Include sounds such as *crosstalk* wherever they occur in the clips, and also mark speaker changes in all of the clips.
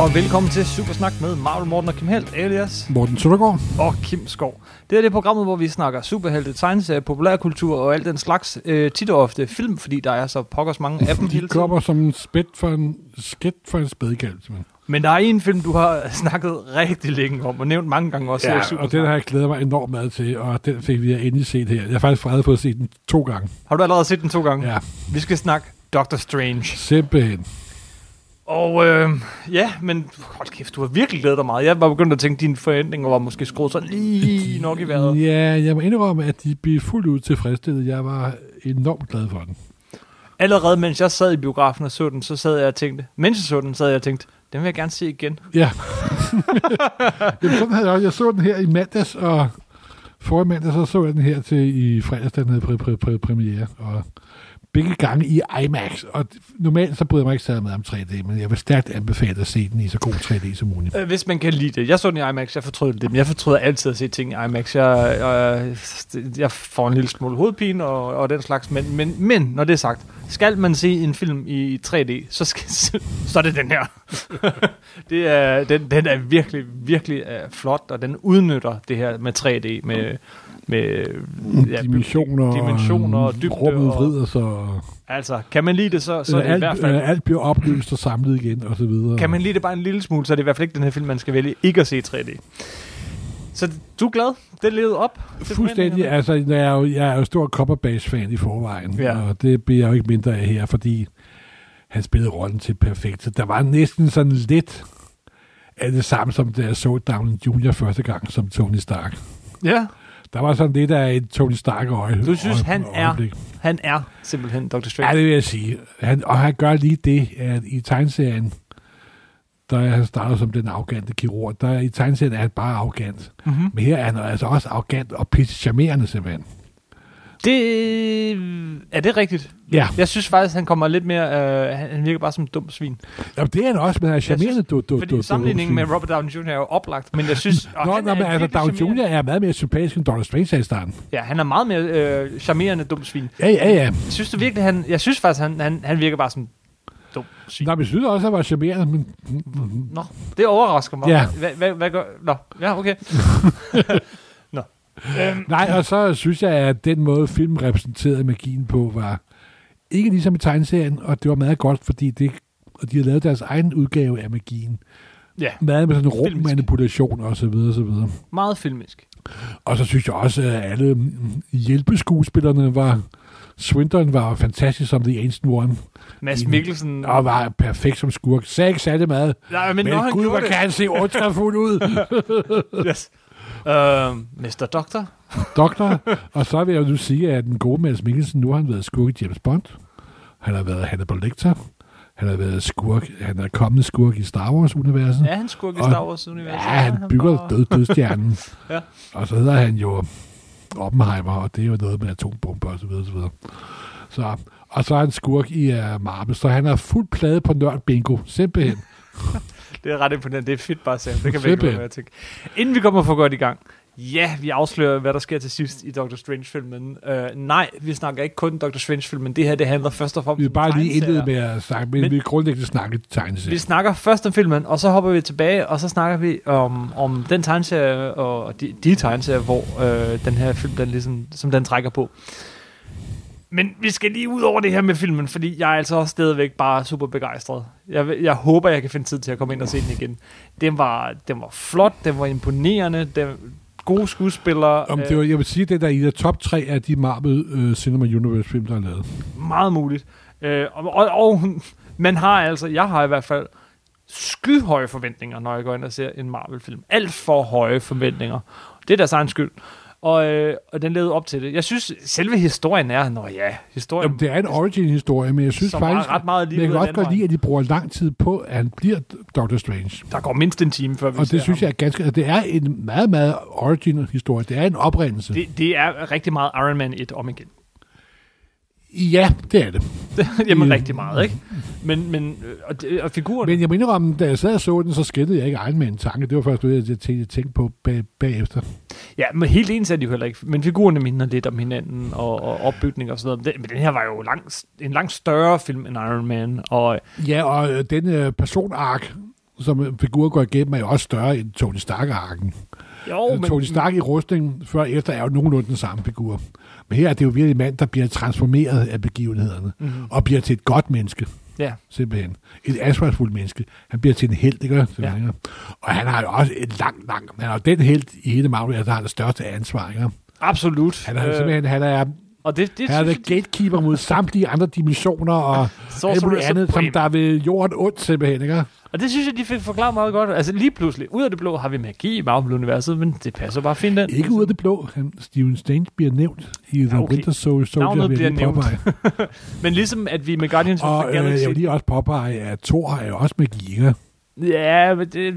Speaker 1: Og velkommen til Supersnak med Marvel Morten og Kim Helt, alias
Speaker 2: Morten Søndergaard.
Speaker 1: og Kim Skov. Det er det programmet, hvor vi snakker superhelte, tegneserier, populærkultur og alt den slags. Øh, tit og ofte film, fordi der er så pokkers mange af dem hele
Speaker 2: De
Speaker 1: tiden.
Speaker 2: kommer som en spæt for en skidt for en simpelthen.
Speaker 1: Men der er en film, du har *laughs* snakket rigtig længe om, og nævnt mange gange også.
Speaker 2: Ja, og den har jeg glædet mig enormt meget til, og den fik vi endelig set her. Jeg har faktisk allerede fået set den to gange.
Speaker 1: Har du allerede set den to gange?
Speaker 2: Ja,
Speaker 1: Vi skal snakke Doctor Strange.
Speaker 2: simpelthen.
Speaker 1: Og øh, ja, men hold kæft, du har virkelig glædet dig meget. Jeg var begyndt at tænke, at dine forventninger var måske skruet sådan lige nok i vejret.
Speaker 2: Ja, jeg må indrømme, at de blev fuldt ud tilfredsstillet. Jeg var enormt glad for den.
Speaker 1: Allerede mens jeg sad i biografen og så den, så sad jeg og tænkte, mens jeg så den, sad jeg og tænkte, den vil jeg gerne se igen.
Speaker 2: Ja. *laughs* Jamen, sådan havde jeg. Jeg så den her i mandags, og forrige mandag så så jeg den her til i fredags, den havde præ- præ- præ- premiere. Og begge gange i IMAX. Og normalt så bryder jeg mig ikke særlig med om 3D, men jeg vil stærkt anbefale at se den i så god 3D som muligt.
Speaker 1: Øh, hvis man kan lide det. Jeg så den i IMAX, jeg fortrød det, men jeg fortryder altid at se ting i IMAX. Jeg, jeg, jeg får en lille smule hovedpine og, og den slags, men, men, men når det er sagt, skal man se en film i 3D, så, skal, så er det den her. *laughs* det er, den, den er virkelig, virkelig øh, flot, og den udnytter det her med 3D, med, med ja,
Speaker 2: dimensioner,
Speaker 1: dimensioner og dybde
Speaker 2: rummet
Speaker 1: og-
Speaker 2: vrider sig, og
Speaker 1: Altså, kan man lide det, så, så er det i
Speaker 2: alt,
Speaker 1: hvert fald...
Speaker 2: øh, alt bliver opløst og samlet igen, og så videre.
Speaker 1: Kan man lide det bare en lille smule, så er det i hvert fald ikke den her film, man skal vælge ikke at se i 3D. Så du er glad? Det levede op?
Speaker 2: Fuldstændig. Altså, jeg er jo, jeg er jo stor Copperbase-fan i forvejen,
Speaker 1: Ja.
Speaker 2: og det bliver jeg jo ikke mindre af her, fordi han spillede rollen til perfekt. Så der var næsten sådan lidt af det samme, som da jeg så Downey Jr. første gang som Tony Stark.
Speaker 1: Ja,
Speaker 2: Der var sådan lidt af et Tony Stark-øje.
Speaker 1: Du synes, han er-
Speaker 2: øjeblik.
Speaker 1: han er simpelthen Dr.
Speaker 2: Ja,
Speaker 1: Strange.
Speaker 2: det vil jeg sige. Han, og han gør lige det, at i tegneserien, der er han startet som den arrogante kirurg, der i tegneserien er han bare arrogant.
Speaker 1: Mm-hmm.
Speaker 2: Men her er han altså også arrogant og pisse charmerende simpelthen.
Speaker 1: Det, er det rigtigt?
Speaker 2: Ja,
Speaker 1: Jeg synes faktisk, han kommer lidt mere... Øh, han virker bare som en dum svin.
Speaker 2: Jamen, det er han også, men han er charmerende. Du, du,
Speaker 1: Fordi
Speaker 2: du,
Speaker 1: sammenligningen med Robert Downey Jr. er jo oplagt, men jeg synes...
Speaker 2: Nå, nå, men altså, Downey. Jr. er meget mere sympatisk end Donald Strange i starten.
Speaker 1: Ja, han er meget mere øh, charmerende dum svin.
Speaker 2: Ja, ja, ja.
Speaker 1: Synes du virkelig, han... Jeg synes faktisk, han, han, han virker bare som dum svin.
Speaker 2: Nå, men jeg synes også, at han var charmerende, men
Speaker 1: Nå, det overrasker mig.
Speaker 2: Ja.
Speaker 1: Hvad, hvad, hvad gør... Nå, ja, okay. *laughs* Øhm,
Speaker 2: nej, og så synes jeg, at den måde, filmen repræsenterede magien på, var ikke ligesom i tegneserien, og det var meget godt, fordi det, og de har lavet deres egen udgave af magien.
Speaker 1: ja,
Speaker 2: Meget med sådan rummanipulation og så videre, og så videre.
Speaker 1: meget filmisk.
Speaker 2: Og så synes jeg også, at alle mm, hjælpeskuespillerne var... Swinton var fantastisk som The Ancient One,
Speaker 1: Mads. Mikkelsen...
Speaker 2: og var perfekt som skurk. Sagde ikke særlig meget,
Speaker 1: Nej, men,
Speaker 2: men,
Speaker 1: når han
Speaker 2: gud, hvor kan han se ultrafuld ud. *laughs*
Speaker 1: Yes. Uh, Mr. Doctor?
Speaker 2: Doktor. Og så vil jeg jo nu sige, at den gode Mads Mikkelsen, nu har han været skurk i James Bond. Han har været Hannibal Lecter. Han har været skurk. Han er kommet skurk i Star Wars-universet.
Speaker 1: Ja, han skurk i Star Wars-universet.
Speaker 2: Ja, han bygger
Speaker 1: bare-
Speaker 2: død, dødstjernen.
Speaker 1: Ja.
Speaker 2: Og så hedder han jo Oppenheimer, og det er jo noget med atombomber og så videre, så videre. Så, og så er han skurk i uh, Marvel, så han er fuldt plade på nørd bingo, simpelthen. *laughs*
Speaker 1: Det er ret imponerende. Det er fedt bare selv. Det kan vi ikke være med at tænke. Inden vi kommer for godt i gang. Ja, vi afslører, hvad der sker til sidst i Doctor Strange-filmen. Uh, nej, vi snakker ikke kun Doctor Strange-filmen. Det her, det handler først og fremmest
Speaker 2: Vi
Speaker 1: om
Speaker 2: bare lige
Speaker 1: tegneserier.
Speaker 2: indlede med at snakke, men,
Speaker 1: Men-
Speaker 2: vi grundlæggende snakke
Speaker 1: Vi
Speaker 2: tegneserie.
Speaker 1: snakker først om filmen, og så hopper vi tilbage, og så snakker vi om, om den tegneserie, og de, de tegneserier, hvor øh, den her film, den ligesom, som den trækker på. Men vi skal lige ud over det her med filmen, fordi jeg er altså stadigvæk bare super begejstret. Jeg, jeg håber, jeg kan finde tid til at komme ind og se den igen. Den var, den var flot, den var imponerende, den gode skuespillere,
Speaker 2: Om det var, jeg vil sige, det der i de top 3 af de Marvel uh, Cinema Universe film, der er lavet.
Speaker 1: meget muligt. Øh, og, og, og man har altså, jeg har i hvert fald skyhøje forventninger, når jeg går ind og ser en Marvel-film. Alt for høje forventninger. Det er deres egen skyld. Og, øh, og den levede op til det. Jeg synes, selve historien er, nå ja, historien...
Speaker 2: Jamen, det er en origin-historie, men jeg synes
Speaker 1: er
Speaker 2: faktisk,
Speaker 1: ret meget lige
Speaker 2: jeg kan også godt lide, at de bruger lang tid på, at han bliver Doctor Strange.
Speaker 1: Der går mindst en time, før vi
Speaker 2: Og det synes
Speaker 1: ham.
Speaker 2: jeg er ganske... at Det er en meget, meget origin-historie. Det er en oprindelse.
Speaker 1: Det, det er rigtig meget Iron Man 1 om igen.
Speaker 2: Ja, det er det. *laughs*
Speaker 1: Jamen
Speaker 2: Ja.
Speaker 1: rigtig meget, ikke? Men, men øh, og, det- og figuren...
Speaker 2: Men jeg må indrømme, da jeg sad og så den, så skældede jeg ikke egen med en tanke. Det var først noget, jeg tænkte, på bag, bagefter.
Speaker 1: Ja, men helt ens er de jo heller ikke. Men figurerne minder lidt om hinanden, og, og opbygning og sådan noget. Men den her var jo langt, en langt større film end Iron Man. Og
Speaker 2: Ja, og øh, den øh, personark, som en figur går igennem, er jo også større end Tony Stark-arken.
Speaker 1: Jo,
Speaker 2: Altså,
Speaker 1: men,
Speaker 2: Tony Stark i rustning før og efter er jo nogenlunde den samme figur. Her er det jo virkelig en mand, der bliver transformeret af begivenhederne,
Speaker 1: Mhm.
Speaker 2: og bliver til et godt menneske,
Speaker 1: Ja,
Speaker 2: simpelthen. Et ansvarsfuldt menneske. Han bliver til en held, ikke?
Speaker 1: Ja.
Speaker 2: Ja. Og han har jo også et langt, langt... Han er jo den held i hele Marvel, der har det største ansvar, ikke?
Speaker 1: absolut.
Speaker 2: Han er øh, simpelthen... Han er,
Speaker 1: og det, det
Speaker 2: han er
Speaker 1: synes
Speaker 2: gatekeeper mod samtlige andre dimensioner, og *laughs* alt muligt andet, som
Speaker 1: Supreme.
Speaker 2: der vil jorden ondt, simpelthen, ikke?
Speaker 1: Og det synes jeg, de fik forklaret meget godt. Altså lige pludselig, ud af det blå har vi magi i Marvel-universet, men det passer bare fint ind.
Speaker 2: Ikke ud af det blå. Han, Steven Strange bliver nævnt i The
Speaker 1: Ja, okay.
Speaker 2: Winter Soldier.
Speaker 1: Navnet bliver nævnt. *laughs* Men ligesom at vi med Guardians of
Speaker 2: Og
Speaker 1: the
Speaker 2: øh,
Speaker 1: Galaxy...
Speaker 2: jeg vil lige også påpege, at Thor er jo også magi, ikke?
Speaker 1: Ja, men det...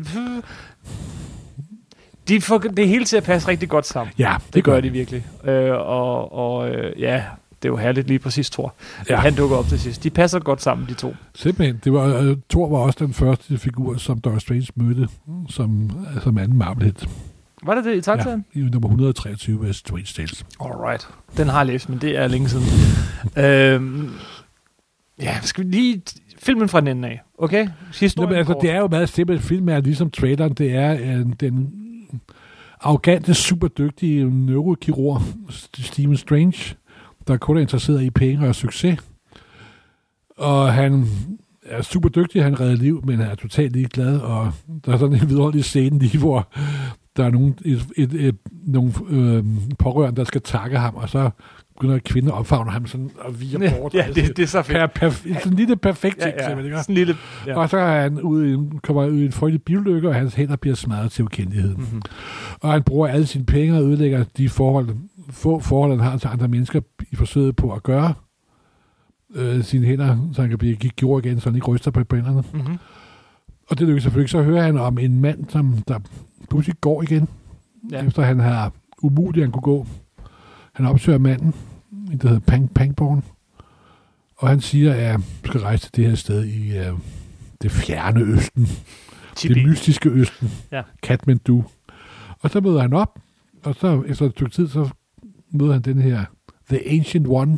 Speaker 1: De får det hele til at passe rigtig godt sammen.
Speaker 2: Ja,
Speaker 1: Det, det gør de virkelig. Øh, og og øh, ja, det er jo herligt lige præcis, Thor. Ja. Han dukker op til sidst. De passer godt sammen, de to.
Speaker 2: Simpelthen. Det var, øh, Thor var også den første figur, som Doctor Strange mødte som, som anden Marvel-hit.
Speaker 1: Var det det i taxaen?
Speaker 2: Ja, i nummer 123 af Strange Tales.
Speaker 1: Alright. Den har jeg læst, men det er længe siden. *laughs* øhm, ja, skal vi lige... Filmen fra den ende af, okay? Historien
Speaker 2: Jamen, altså, det er jo meget simpelt. Film er ligesom traileren. Det er øh, den arrogante, superdygtige neurokirurg Stephen Strange, der kun er interesseret i penge og succes. Og han er super dygtig, han redder liv, men er totalt ligeglad, og der er sådan en vidunderlig scene lige, hvor der er nogle, et, et, et, nogle øh, pårørende, der skal takke ham, og så begynder kvinder at opfavne ham sådan og vige
Speaker 1: Ja,
Speaker 2: bort.
Speaker 1: ja det, det er så fedt.
Speaker 2: Per, per, sådan en lille perfekt
Speaker 1: Ja,
Speaker 2: ting,
Speaker 1: ja.
Speaker 2: simpelthen, ikke?
Speaker 1: Sådan lille... Ja.
Speaker 2: Og så er han ude i, kommer ud i en frygtelig bilulykke, og hans hænder bliver smadret til ukendelighed.
Speaker 1: Mm-hmm.
Speaker 2: Og han bruger alle sine penge og ødelægger de forhold, få forhold, han har til andre mennesker i forsøget på at gøre øh, sine hænder, så han kan blive gjort igen, så han ikke ryster på hænderne.
Speaker 1: Mm-hmm.
Speaker 2: Og det lykkes selvfølgelig. Så hører han om en mand, som der pludselig går igen,
Speaker 1: ja.
Speaker 2: efter han har umuligt, han kunne gå. Han opsøger manden, en, der hedder Pang Pangborn, og han siger, at jeg skal rejse til det her sted i øh, det fjerne østen.
Speaker 1: Tibet.
Speaker 2: Det mystiske østen.
Speaker 1: Ja.
Speaker 2: Kathmandu. Og så møder han op, og så efter et stykke tid, så møder han den her The Ancient One.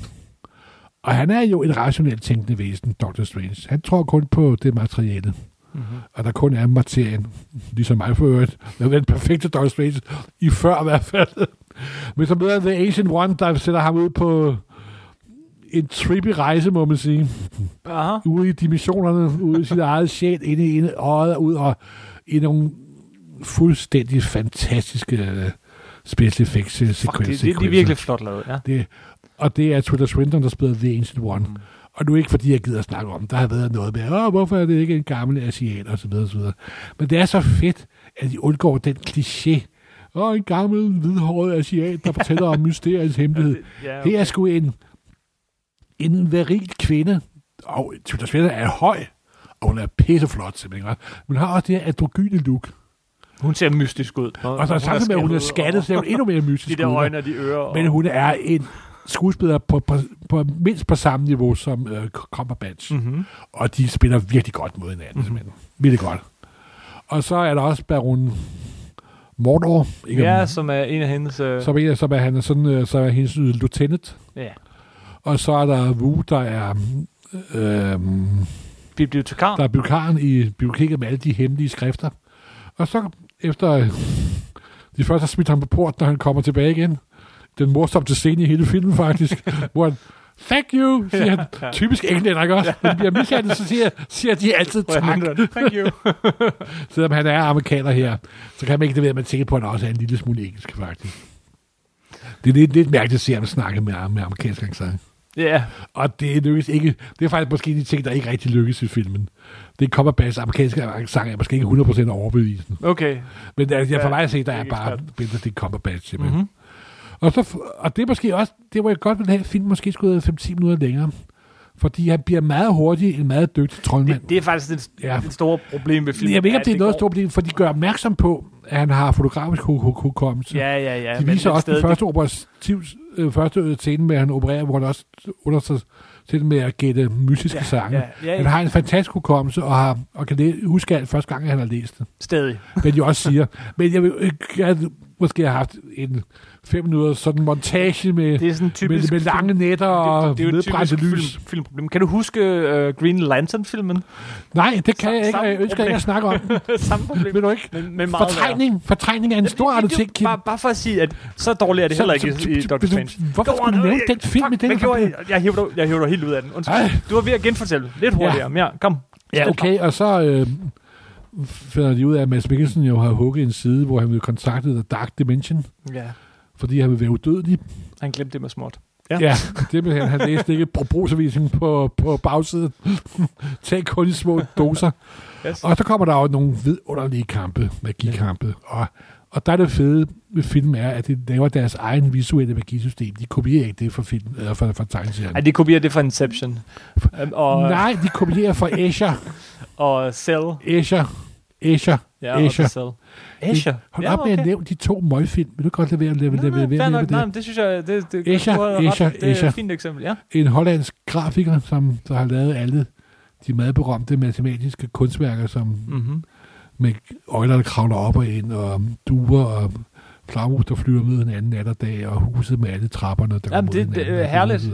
Speaker 2: Og han er jo et rationelt tænkende væsen, Dr. Strange. Han tror kun på det materielle,
Speaker 1: Mm-hmm.
Speaker 2: og der kun er materien, ligesom mig for øvrigt. Er den perfekte Dr. Strange, i før i hvert fald. Men så møder The Ancient One, der sætter ham ud på en trippy rejse, må man sige
Speaker 1: Aha.
Speaker 2: ude i dimensionerne, ude i sit eget sjæl, inde i øjet, ud og i nogle fuldstændig fantastiske øh, special effects øh, sekvenser.
Speaker 1: det, det, det er virkelig flot lavet, ja.
Speaker 2: Det, og det er Twitter Swinton, der spiller The Ancient One.
Speaker 1: Mm.
Speaker 2: Og nu er ikke fordi, jeg gider at snakke om, der har været noget med, Åh, hvorfor er det ikke en gammel asiat, og så videre, og så videre. Men det er så fedt, at de undgår den kliché. Åh, en gammel, hvidhåret asiat, der fortæller om mysteriets hemmelighed. *laughs*
Speaker 1: Ja,
Speaker 2: Her er sgu en, en viril kvinde, og Tilda Swinton er høj, og hun er pisseflot simpelthen. hva'? Hun har også det her androgyne look.
Speaker 1: Hun ser mystisk ud. Når,
Speaker 2: Og så samtidig med, at hun er skattet, så er hun endnu mere mystisk. *laughs*
Speaker 1: De der
Speaker 2: ud,
Speaker 1: øjne og de ører. Og,
Speaker 2: Men hun er en skuespiller på, på, på mindst på samme niveau som uh, Cumberbatch. Mm.
Speaker 1: Mm-hmm.
Speaker 2: Og de spiller virkelig godt mod hinanden,
Speaker 1: Mhm.
Speaker 2: mm. simpelthen. Virkelig godt. Og så er der også Baron Mordor, ikke?
Speaker 1: Ja, som er en af hendes... Øh,
Speaker 2: som, er, som er, han er sådan, øh, så er hendes øh, lieutenant.
Speaker 1: ja,
Speaker 2: Og så er der Wu, der er, øh,
Speaker 1: bibliotekar.
Speaker 2: der er bibliotekaren i biblioteket med alle de hemmelige skrifter. Og så efter øh, de først har smidt ham på port, når han kommer tilbage igen. Den morsomte scene i hele filmen faktisk, *laughs* hvor han, thank you, siger han. Typisk englænder, ikke også? Når bliver mishandlet, så siger, siger de altid tak.
Speaker 1: Thank you. *laughs*
Speaker 2: Selvom han er amerikaner her, så kan man ikke det være, at man tænker på, at han også er en lille smule engelsk, faktisk. Det er lidt, lidt mærkeligt at se ham snakke med, med amerikansk accent.
Speaker 1: Ja,
Speaker 2: Og det lykkes ikke. Det er faktisk måske de ting, der ikke rigtig lykkes i filmen. Det kommer bass amerikanske accent er måske ikke 100% overbevisende.
Speaker 1: okay.
Speaker 2: Men der, jeg for
Speaker 1: Ja,
Speaker 2: mig at se, der
Speaker 1: er
Speaker 2: bare. Benedict Cumberbatch simpelthen.
Speaker 1: Mm-hmm.
Speaker 2: Og, så, og det er måske også, det hvor jeg godt vil have, at filmen måske skulle have 5-10 minutter længere. Fordi han bliver meget hurtigt en meget dygtig troldmand.
Speaker 1: Det, det er faktisk det,
Speaker 2: Ja.
Speaker 1: det store problem ved filmen.
Speaker 2: Jeg ved ikke, om det er noget
Speaker 1: går-
Speaker 2: stort problem, for de gør opmærksom på, at han har fotografisk hu- hu- hukommelse.
Speaker 1: Ja, ja, ja.
Speaker 2: de viser også den første operativ, øh, første scene med, at han opererer, hvor han også under sig selv med at gætte mystiske
Speaker 1: Ja,
Speaker 2: sange.
Speaker 1: ja, ja,
Speaker 2: Han har en fantastisk hukommelse, og, har, og kan læ- huske alt første gang, han har læst det.
Speaker 1: Stadig.
Speaker 2: Men de også siger. *laughs* Men jeg vil, øh, jeg, måske have haft en fem minutter sådan montage med,
Speaker 1: Det er sådan
Speaker 2: med,
Speaker 1: typisk...
Speaker 2: med lange nætter og
Speaker 1: det, det, det er jo typisk
Speaker 2: lys.
Speaker 1: film, filmproblem. Kan du huske uh, Green Lantern-filmen?
Speaker 2: Nej, det kan jeg ikke, og jeg ønsker ikke at snakke om. *laughs*
Speaker 1: Samme problem.
Speaker 2: Ved du ikke?
Speaker 1: Men, men meget
Speaker 2: Fortrængning. Fortrængning er en stor
Speaker 1: er jo
Speaker 2: ting.
Speaker 1: Bare, bare for at sige, at så dårligt er det heller ikke i, i Doctor Strange.
Speaker 2: Hvorfor skulle du nævne
Speaker 1: øh,
Speaker 2: den film med den?
Speaker 1: jeg? Hiver, dig, jeg hiver dig helt ud af den. Undskyld. Du var ved at genfortælle. Lidt hurtigere. Ja. Kom.
Speaker 2: Ja, okay, og så øh, finder de ud af, at Mads Mikkelsen jo har hugget en side, hvor han vil kontakte The Dark Dimension,
Speaker 1: Ja.
Speaker 2: Fordi han vil være udødelig.
Speaker 1: Han glemte det med småt. Ja.
Speaker 2: Ja, det vil han. Han læste ikke brugsavisen på, på bagsiden. *laughs* Tag kun i små doser.
Speaker 1: Yes.
Speaker 2: Og så kommer der jo nogle vidunderlige kampe, magikampe. Og, og der er det fede ved filmen er, at de laver deres egen visuelle magisystem. De kopierer ikke det fra film, eller fra, fra tegneserien.
Speaker 1: Ej, de kopierer det fra Inception. Um, og,
Speaker 2: Nej, de kopierer fra Escher. *laughs*
Speaker 1: og Cell.
Speaker 2: Escher. Escher.
Speaker 1: Ja. The Cell. Escher.
Speaker 2: Hold op med at nævne de to møgfilm. Vil du godt lade være at
Speaker 1: nej,
Speaker 2: være
Speaker 1: fair
Speaker 2: med
Speaker 1: nok. Nej,
Speaker 2: det?
Speaker 1: det synes jeg, det, det, ret.
Speaker 2: Escher,
Speaker 1: det er et fint eksempel, ja.
Speaker 2: En hollandsk grafiker, som der har lavet alle de meget berømte matematiske kunstværker, som
Speaker 1: Mm-hmm.
Speaker 2: med øjler, der kravler op og ind, og duer og flagermus, der flyver med hinanden nat og dag, og huset med alle trapperne, der
Speaker 1: Jamen,
Speaker 2: går mod
Speaker 1: det, det er herligt. *laughs*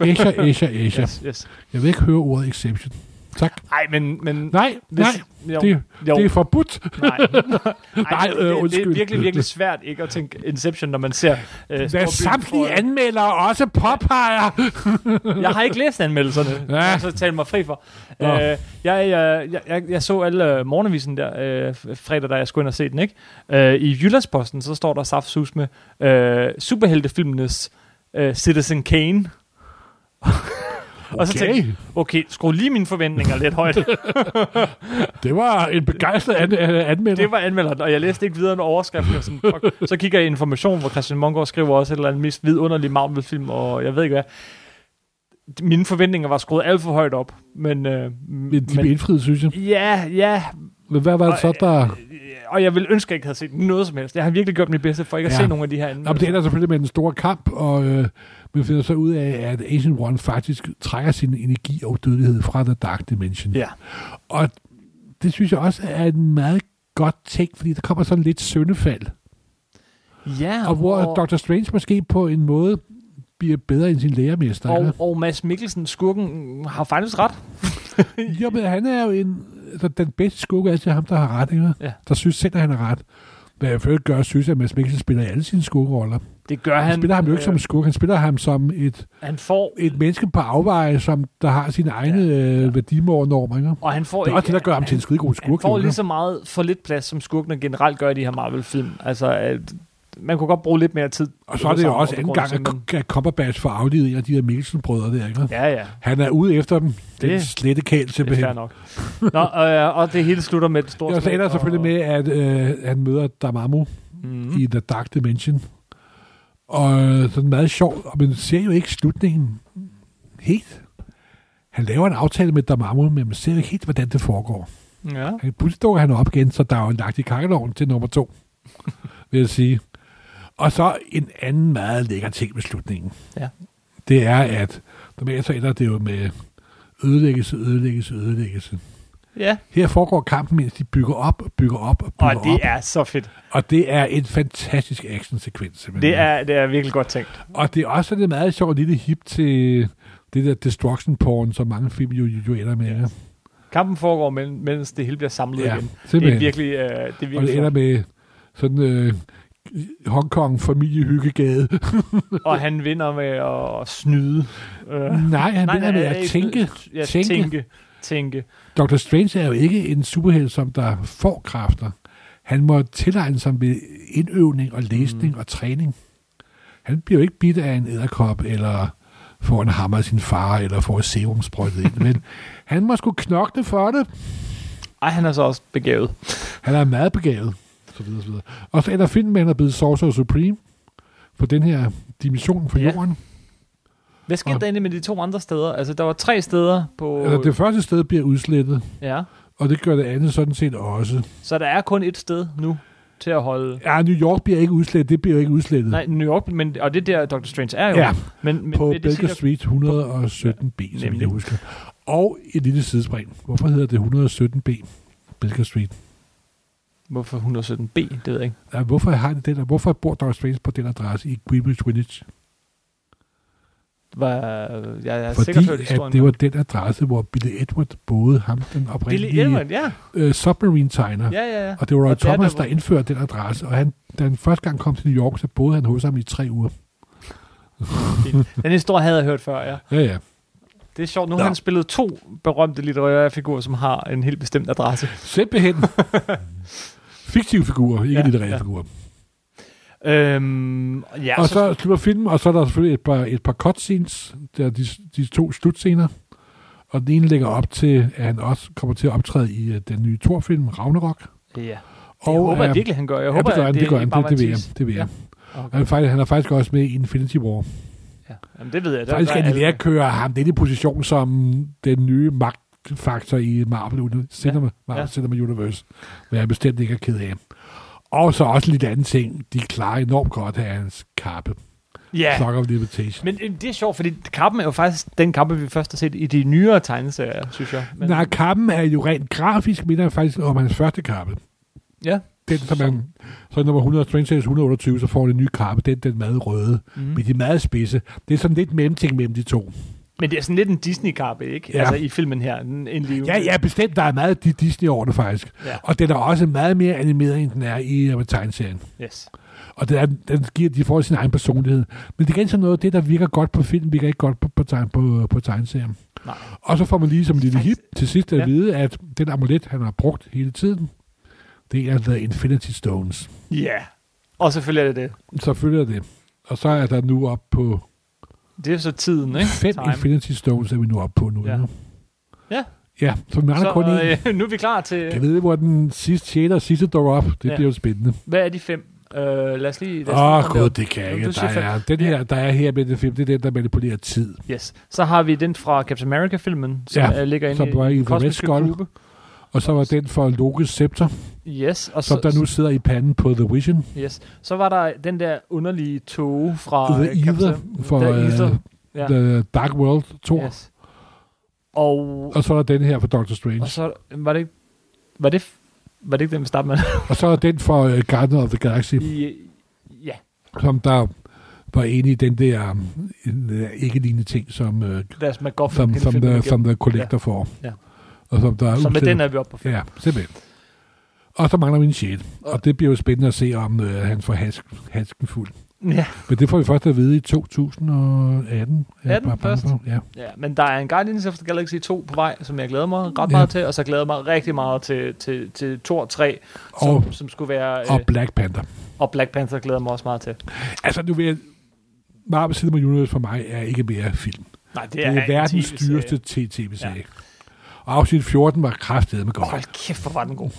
Speaker 2: Escher, Escher, Escher.
Speaker 1: Yes, yes.
Speaker 2: Jeg vil ikke høre ordet exception. Tak.
Speaker 1: Ej, men... men
Speaker 2: Nej,
Speaker 1: hvis,
Speaker 2: nej,
Speaker 1: jo,
Speaker 2: det,
Speaker 1: jo,
Speaker 2: det er forbudt.
Speaker 1: nej. *laughs*
Speaker 2: Nej,
Speaker 1: det,
Speaker 2: øh,
Speaker 1: det, det er virkelig, virkelig svært ikke at tænke Inception, når man ser øh,
Speaker 2: Hvad samtlige anmeldere også påpeger. *laughs*
Speaker 1: Jeg har ikke læst anmeldelserne,
Speaker 2: Ja.
Speaker 1: jeg så tale mig fri for. Øh, jeg, jeg, jeg, jeg, jeg så alle øh, morgenavisen der øh, fredag, da jeg skulle ind og se den, ikke? Øh, I Jyllandsposten, så står der saftsus med øh, superheltefilmenes øh, Citizen Kane. Og så
Speaker 2: Okay.
Speaker 1: tænkte jeg, okay, skru lige mine forventninger lidt højt. *laughs*
Speaker 2: Det var en begejstret an- øh, anmelder.
Speaker 1: Det var anmelderen, og jeg læste ikke videre end overskriften. og Sådan, fuck. Så kigger jeg i information, hvor Christian Mongård skriver også et eller andet mest vidunderlig Marvel-film, og jeg ved ikke hvad. Mine forventninger var skruet alt for højt op, men... Øh,
Speaker 2: Men de blev indfriet, synes jeg.
Speaker 1: Ja, ja,
Speaker 2: Men hvad var det så, der...
Speaker 1: og jeg vil ønske, at jeg ikke havde set noget som helst. Jeg har virkelig gjort mit bedste for ikke at
Speaker 2: Ja.
Speaker 1: se nogle af de her
Speaker 2: Nå, men det
Speaker 1: anmeldelser.
Speaker 2: ender selvfølgelig med en stor kamp, og øh, man finder så ud af, at Agent One faktisk trækker sin energi og dødelighed fra The Dark Dimension.
Speaker 1: Ja.
Speaker 2: Og det synes jeg også er en meget godt ting, fordi der kommer sådan lidt søndefald.
Speaker 1: Ja,
Speaker 2: Og hvor Dr. Strange måske på en måde bliver bedre end sin lærermester.
Speaker 1: og, og Mads Mikkelsen, skurken, har faktisk ret. *laughs*
Speaker 2: Jo, men han er jo en, altså, den bedste skugge er altid ham, der har ret, ikke?
Speaker 1: Ja.
Speaker 2: Der synes selv, at han har ret. Hvad jeg føler gør, synes jeg, at Mads Mikkelsen spiller i alle sine skuggeroller.
Speaker 1: Det gør
Speaker 2: Han,
Speaker 1: han.
Speaker 2: han spiller ham jo ikke
Speaker 1: øh,
Speaker 2: som skurk, han spiller ham som et,
Speaker 1: Han får,
Speaker 2: et menneske på afveje, som der har sine egne ja. øh, værdimål og normer. Ikke?
Speaker 1: og han får
Speaker 2: Det er også det, der gør ham til en skidegod
Speaker 1: Han
Speaker 2: skurk.
Speaker 1: får
Speaker 2: jo,
Speaker 1: lige
Speaker 2: ikke?
Speaker 1: så meget for lidt plads, som skurkene generelt gør i de her Marvel-film. Altså, man kunne godt bruge lidt mere tid.
Speaker 2: Og så er det jo også anden gang, at,
Speaker 1: simpelthen-
Speaker 2: at Cumberbatch får aflivet en af de her Mikkelsen-brødre der. Ikke?
Speaker 1: Ja, ja.
Speaker 2: Han er ude efter dem. Det er
Speaker 1: Det-
Speaker 2: slette kæl
Speaker 1: Det er
Speaker 2: simpelthen.
Speaker 1: nok. Nå, øh, og det hele slutter med et stort
Speaker 2: Og så ender selvfølgelig med, at øh, han møder Damamu
Speaker 1: Mm.
Speaker 2: i The Dark Dimension. Og øh, sådan meget sjovt, og man ser jo ikke slutningen helt. Han laver en aftale med Damamu, men man ser jo ikke helt, hvordan det foregår.
Speaker 1: Ja.
Speaker 2: Han pludselig dukker han op igen, så der er jo lagt i kakkeloven til nummer to, vil jeg sige. Og så en anden meget lækker ting med slutningen.
Speaker 1: Ja.
Speaker 2: Det er, at normalt så ender det jo med ødelæggelse, ødelæggelse, ødelæggelse.
Speaker 1: ja.
Speaker 2: Her foregår kampen, mens de bygger op, og bygger op og bygger
Speaker 1: Og det
Speaker 2: op.
Speaker 1: er så fedt.
Speaker 2: Og det er en fantastisk actionsekvens. simpelthen.
Speaker 1: Det er, det er virkelig godt tænkt.
Speaker 2: Og det er også sådan et meget sjovt lille hip til det der destruction porn, som mange film jo, jo ender med. Ja.
Speaker 1: Kampen foregår, men, mens det hele bliver samlet
Speaker 2: Ja,
Speaker 1: igen. Det er
Speaker 2: simpelthen.
Speaker 1: virkelig, øh, det er
Speaker 2: Og det
Speaker 1: virkelig
Speaker 2: ender med sådan øh, Hongkong familiehyggegade. *laughs*
Speaker 1: Og han vinder med at snyde. Øh,
Speaker 2: Nej, han vinder med at tænke.
Speaker 1: Ja,
Speaker 2: tænke.
Speaker 1: tænke. Tænke.
Speaker 2: Dr. Strange er jo ikke en superhelt, som der får kræfter. Han må tilegne sig ved indøvning og læsning mm. og træning. Han bliver jo ikke bidt af en æderkop, eller får en hammer af sin far, eller får et serum sprøjtet ind. Men *laughs* han må sgu knokle for det.
Speaker 1: Ej, han er så også begavet.
Speaker 2: Han er meget begavet. Så videre, så videre. Og så at han er blevet Sorcerer Supreme for den her dimension for
Speaker 1: Ja.
Speaker 2: jorden.
Speaker 1: Hvad skete
Speaker 2: Og-
Speaker 1: der egentlig med de to andre steder? Altså, der var tre steder på...
Speaker 2: Altså, det første sted bliver udslettet,
Speaker 1: Ja.
Speaker 2: og det gør det andet sådan set også.
Speaker 1: Så der er kun et sted nu til at holde...
Speaker 2: Ja, New York bliver ikke udslettet, det bliver jo ikke udslettet.
Speaker 1: Nej, New York, men, og det er der, Dr. Strange er jo.
Speaker 2: Ja,
Speaker 1: men, men
Speaker 2: på Baker
Speaker 1: der-
Speaker 2: Street 117B, som jeg husker. Og et lille sidespring. Hvorfor hedder det 117B, Baker Street?
Speaker 1: Hvorfor 117B? Det ved jeg ikke.
Speaker 2: Ja, hvorfor har de det der? Hvorfor bor Doctor Strange på den adresse i Greenwich Village?
Speaker 1: Var, jeg er
Speaker 2: Fordi
Speaker 1: sikkert hørt
Speaker 2: at det var den adresse, hvor Billy Edward boede ham, den
Speaker 1: Billy
Speaker 2: oprindelige
Speaker 1: Edward, ja.
Speaker 2: øh, submarine tegner.
Speaker 1: Ja, ja, ja.
Speaker 2: Og det var Roy
Speaker 1: Og
Speaker 2: Thomas,
Speaker 1: der,
Speaker 2: der indførte den adresse, og han, da han første gang kom til New York, så boede han hos ham i tre uger.
Speaker 1: Den historie havde jeg hørt før, ja.
Speaker 2: Ja, ja.
Speaker 1: Det er sjovt. Nu har han spillet to berømte litterære figurer, som har en helt bestemt adresse.
Speaker 2: Simpelthen. *laughs* Fiktive figurer, ikke
Speaker 1: Ja,
Speaker 2: litterære
Speaker 1: ja.
Speaker 2: figurer.
Speaker 1: Øhm, ja,
Speaker 2: Og så slutter filmen, og så er der selvfølgelig et par, et par cutscenes, der er de, de to slutscener. Og den ene lægger op til, at han også kommer til at optræde i uh, den nye Thor-film, Ragnarok.
Speaker 1: Ja. Det
Speaker 2: Og,
Speaker 1: håber jeg
Speaker 2: øh,
Speaker 1: virkelig, han gør. Jeg
Speaker 2: ja,
Speaker 1: håber,
Speaker 2: det gør han,
Speaker 1: at
Speaker 2: det gør han, det, det, ved jeg, det ved jeg.
Speaker 1: Ja.
Speaker 2: Han,
Speaker 1: Okay.
Speaker 2: er faktisk, han er faktisk også med i Infinity War.
Speaker 1: Ja. Jamen, det ved jeg.
Speaker 2: Faktisk
Speaker 1: der
Speaker 2: kan de lære at køre ham den i position som den nye magtfaktor i Marvel, Cinema, Marvel
Speaker 1: Ja.
Speaker 2: Cinema Universe, hvad jeg bestemt ikke er ked af. Og så også lidt anden ting. De klarer enormt godt af hans kappe.
Speaker 1: Ja,
Speaker 2: Clock of Limitation.
Speaker 1: men øh, det er sjovt, fordi kappen er jo faktisk den kappe, vi først har set i de nyere tegneserier, synes jeg. Men,
Speaker 2: Nej, kappen er jo rent grafisk, minder faktisk om hans første kappe.
Speaker 1: Ja.
Speaker 2: Den, som man, så nummer 100, Strange Tales 128, så får han en ny kappe. Den, den meget røde.
Speaker 1: Mm.
Speaker 2: Men de meget spidse. Det er sådan lidt mellemting mellem de to.
Speaker 1: Men det er sådan lidt en Disney-kappe, ikke?
Speaker 2: Ja.
Speaker 1: Altså i filmen her. En, liv.
Speaker 2: Ja, ja, bestemt. Der er meget Di- Disney over det faktisk.
Speaker 1: ja.
Speaker 2: Og den er også meget mere animeret, end den er i uh, tegneserien.
Speaker 1: Yes.
Speaker 2: Og den, er, den giver, de får sin egen personlighed. Men det er igen sådan noget, det der virker godt på film, virker ikke godt på, på, tegn, på, på tegneserien.
Speaker 1: Nej.
Speaker 2: Og så får man lige som en lille hip til sidst at
Speaker 1: Ja.
Speaker 2: vide, at den amulet, han har brugt hele tiden, det er The Infinity Stones.
Speaker 1: Ja. Og selvfølgelig er det det.
Speaker 2: Så følger det. Og så er der nu op på
Speaker 1: Det er så tiden, ikke?
Speaker 2: fem
Speaker 1: Time.
Speaker 2: Infinity Stones, er vi nu op på nu.
Speaker 1: Ja.
Speaker 2: Ja,
Speaker 1: Ja.
Speaker 2: ja så vi mangler kun en.
Speaker 1: øh, *laughs* nu er vi klar til...
Speaker 2: Jeg ved, hvor den sidste, sjette og sidste dukker op. Det
Speaker 1: Ja.
Speaker 2: bliver jo spændende.
Speaker 1: Hvad er de fem? Øh, lad os lige...
Speaker 2: Åh, oh, gud, det kan jeg ikke. Der er, den her, der er her med den film, det er den, der manipulerer tid.
Speaker 1: Yes. Så har vi den fra Captain America-filmen, som
Speaker 2: Ja,
Speaker 1: ligger inde
Speaker 2: som i
Speaker 1: i
Speaker 2: Red
Speaker 1: kosmiske
Speaker 2: Skull.
Speaker 1: kube.
Speaker 2: Og så var den for Lokes scepter,
Speaker 1: Yes. Og
Speaker 2: som
Speaker 1: så,
Speaker 2: der nu sidder i panden på The Vision.
Speaker 1: Yes. Så var der den der underlige tog fra...
Speaker 2: The
Speaker 1: øh,
Speaker 2: Ether
Speaker 1: Captain-
Speaker 2: for
Speaker 1: The
Speaker 2: øh,
Speaker 1: Ether. Ja.
Speaker 2: The Dark World 2.
Speaker 1: Yes. Og,
Speaker 2: Og så er der den her for Doctor Strange.
Speaker 1: og så var det ikke... Var det, var det ikke den, vi startede med? *laughs*
Speaker 2: Og så er den for uh, Guardian of the Galaxy,
Speaker 1: I, ja.
Speaker 2: som der var inde i den der um, uh, ikke-lignende ting, som, uh,
Speaker 1: Deres MacGuffin.
Speaker 2: som, som, the, som The Collector får.
Speaker 1: Ja.
Speaker 2: Og som der er
Speaker 1: Så med den er vi oppe på fem.
Speaker 2: Ja, simpelthen. Og så mangler vi en shit. Og det bliver jo spændende at se, om uh, han får hasken, hasken fuld.
Speaker 1: Ja.
Speaker 2: Men det får vi først at vide i 2018.
Speaker 1: 18
Speaker 2: bare
Speaker 1: først.
Speaker 2: Ja.
Speaker 1: ja. Men der er en Guardians of the Galaxy 2 på vej, som jeg glæder mig ret
Speaker 2: Ja.
Speaker 1: meget til, og så glæder jeg mig rigtig meget til, til, til Thor 3, som,
Speaker 2: Og-
Speaker 1: som skulle være...
Speaker 2: Og
Speaker 1: øh,
Speaker 2: Black Panther.
Speaker 1: og Black Panther glæder jeg mig også meget til.
Speaker 2: Altså, nu vil jeg... Marvel Cinema Universe for mig er ikke mere film.
Speaker 1: Nej, det
Speaker 2: Det
Speaker 1: er,
Speaker 2: er,
Speaker 1: en
Speaker 2: verdens dyreste tv-serie. Og afsnit 14 var kraftedet med godt.
Speaker 1: Hold kæft, hvor var den god.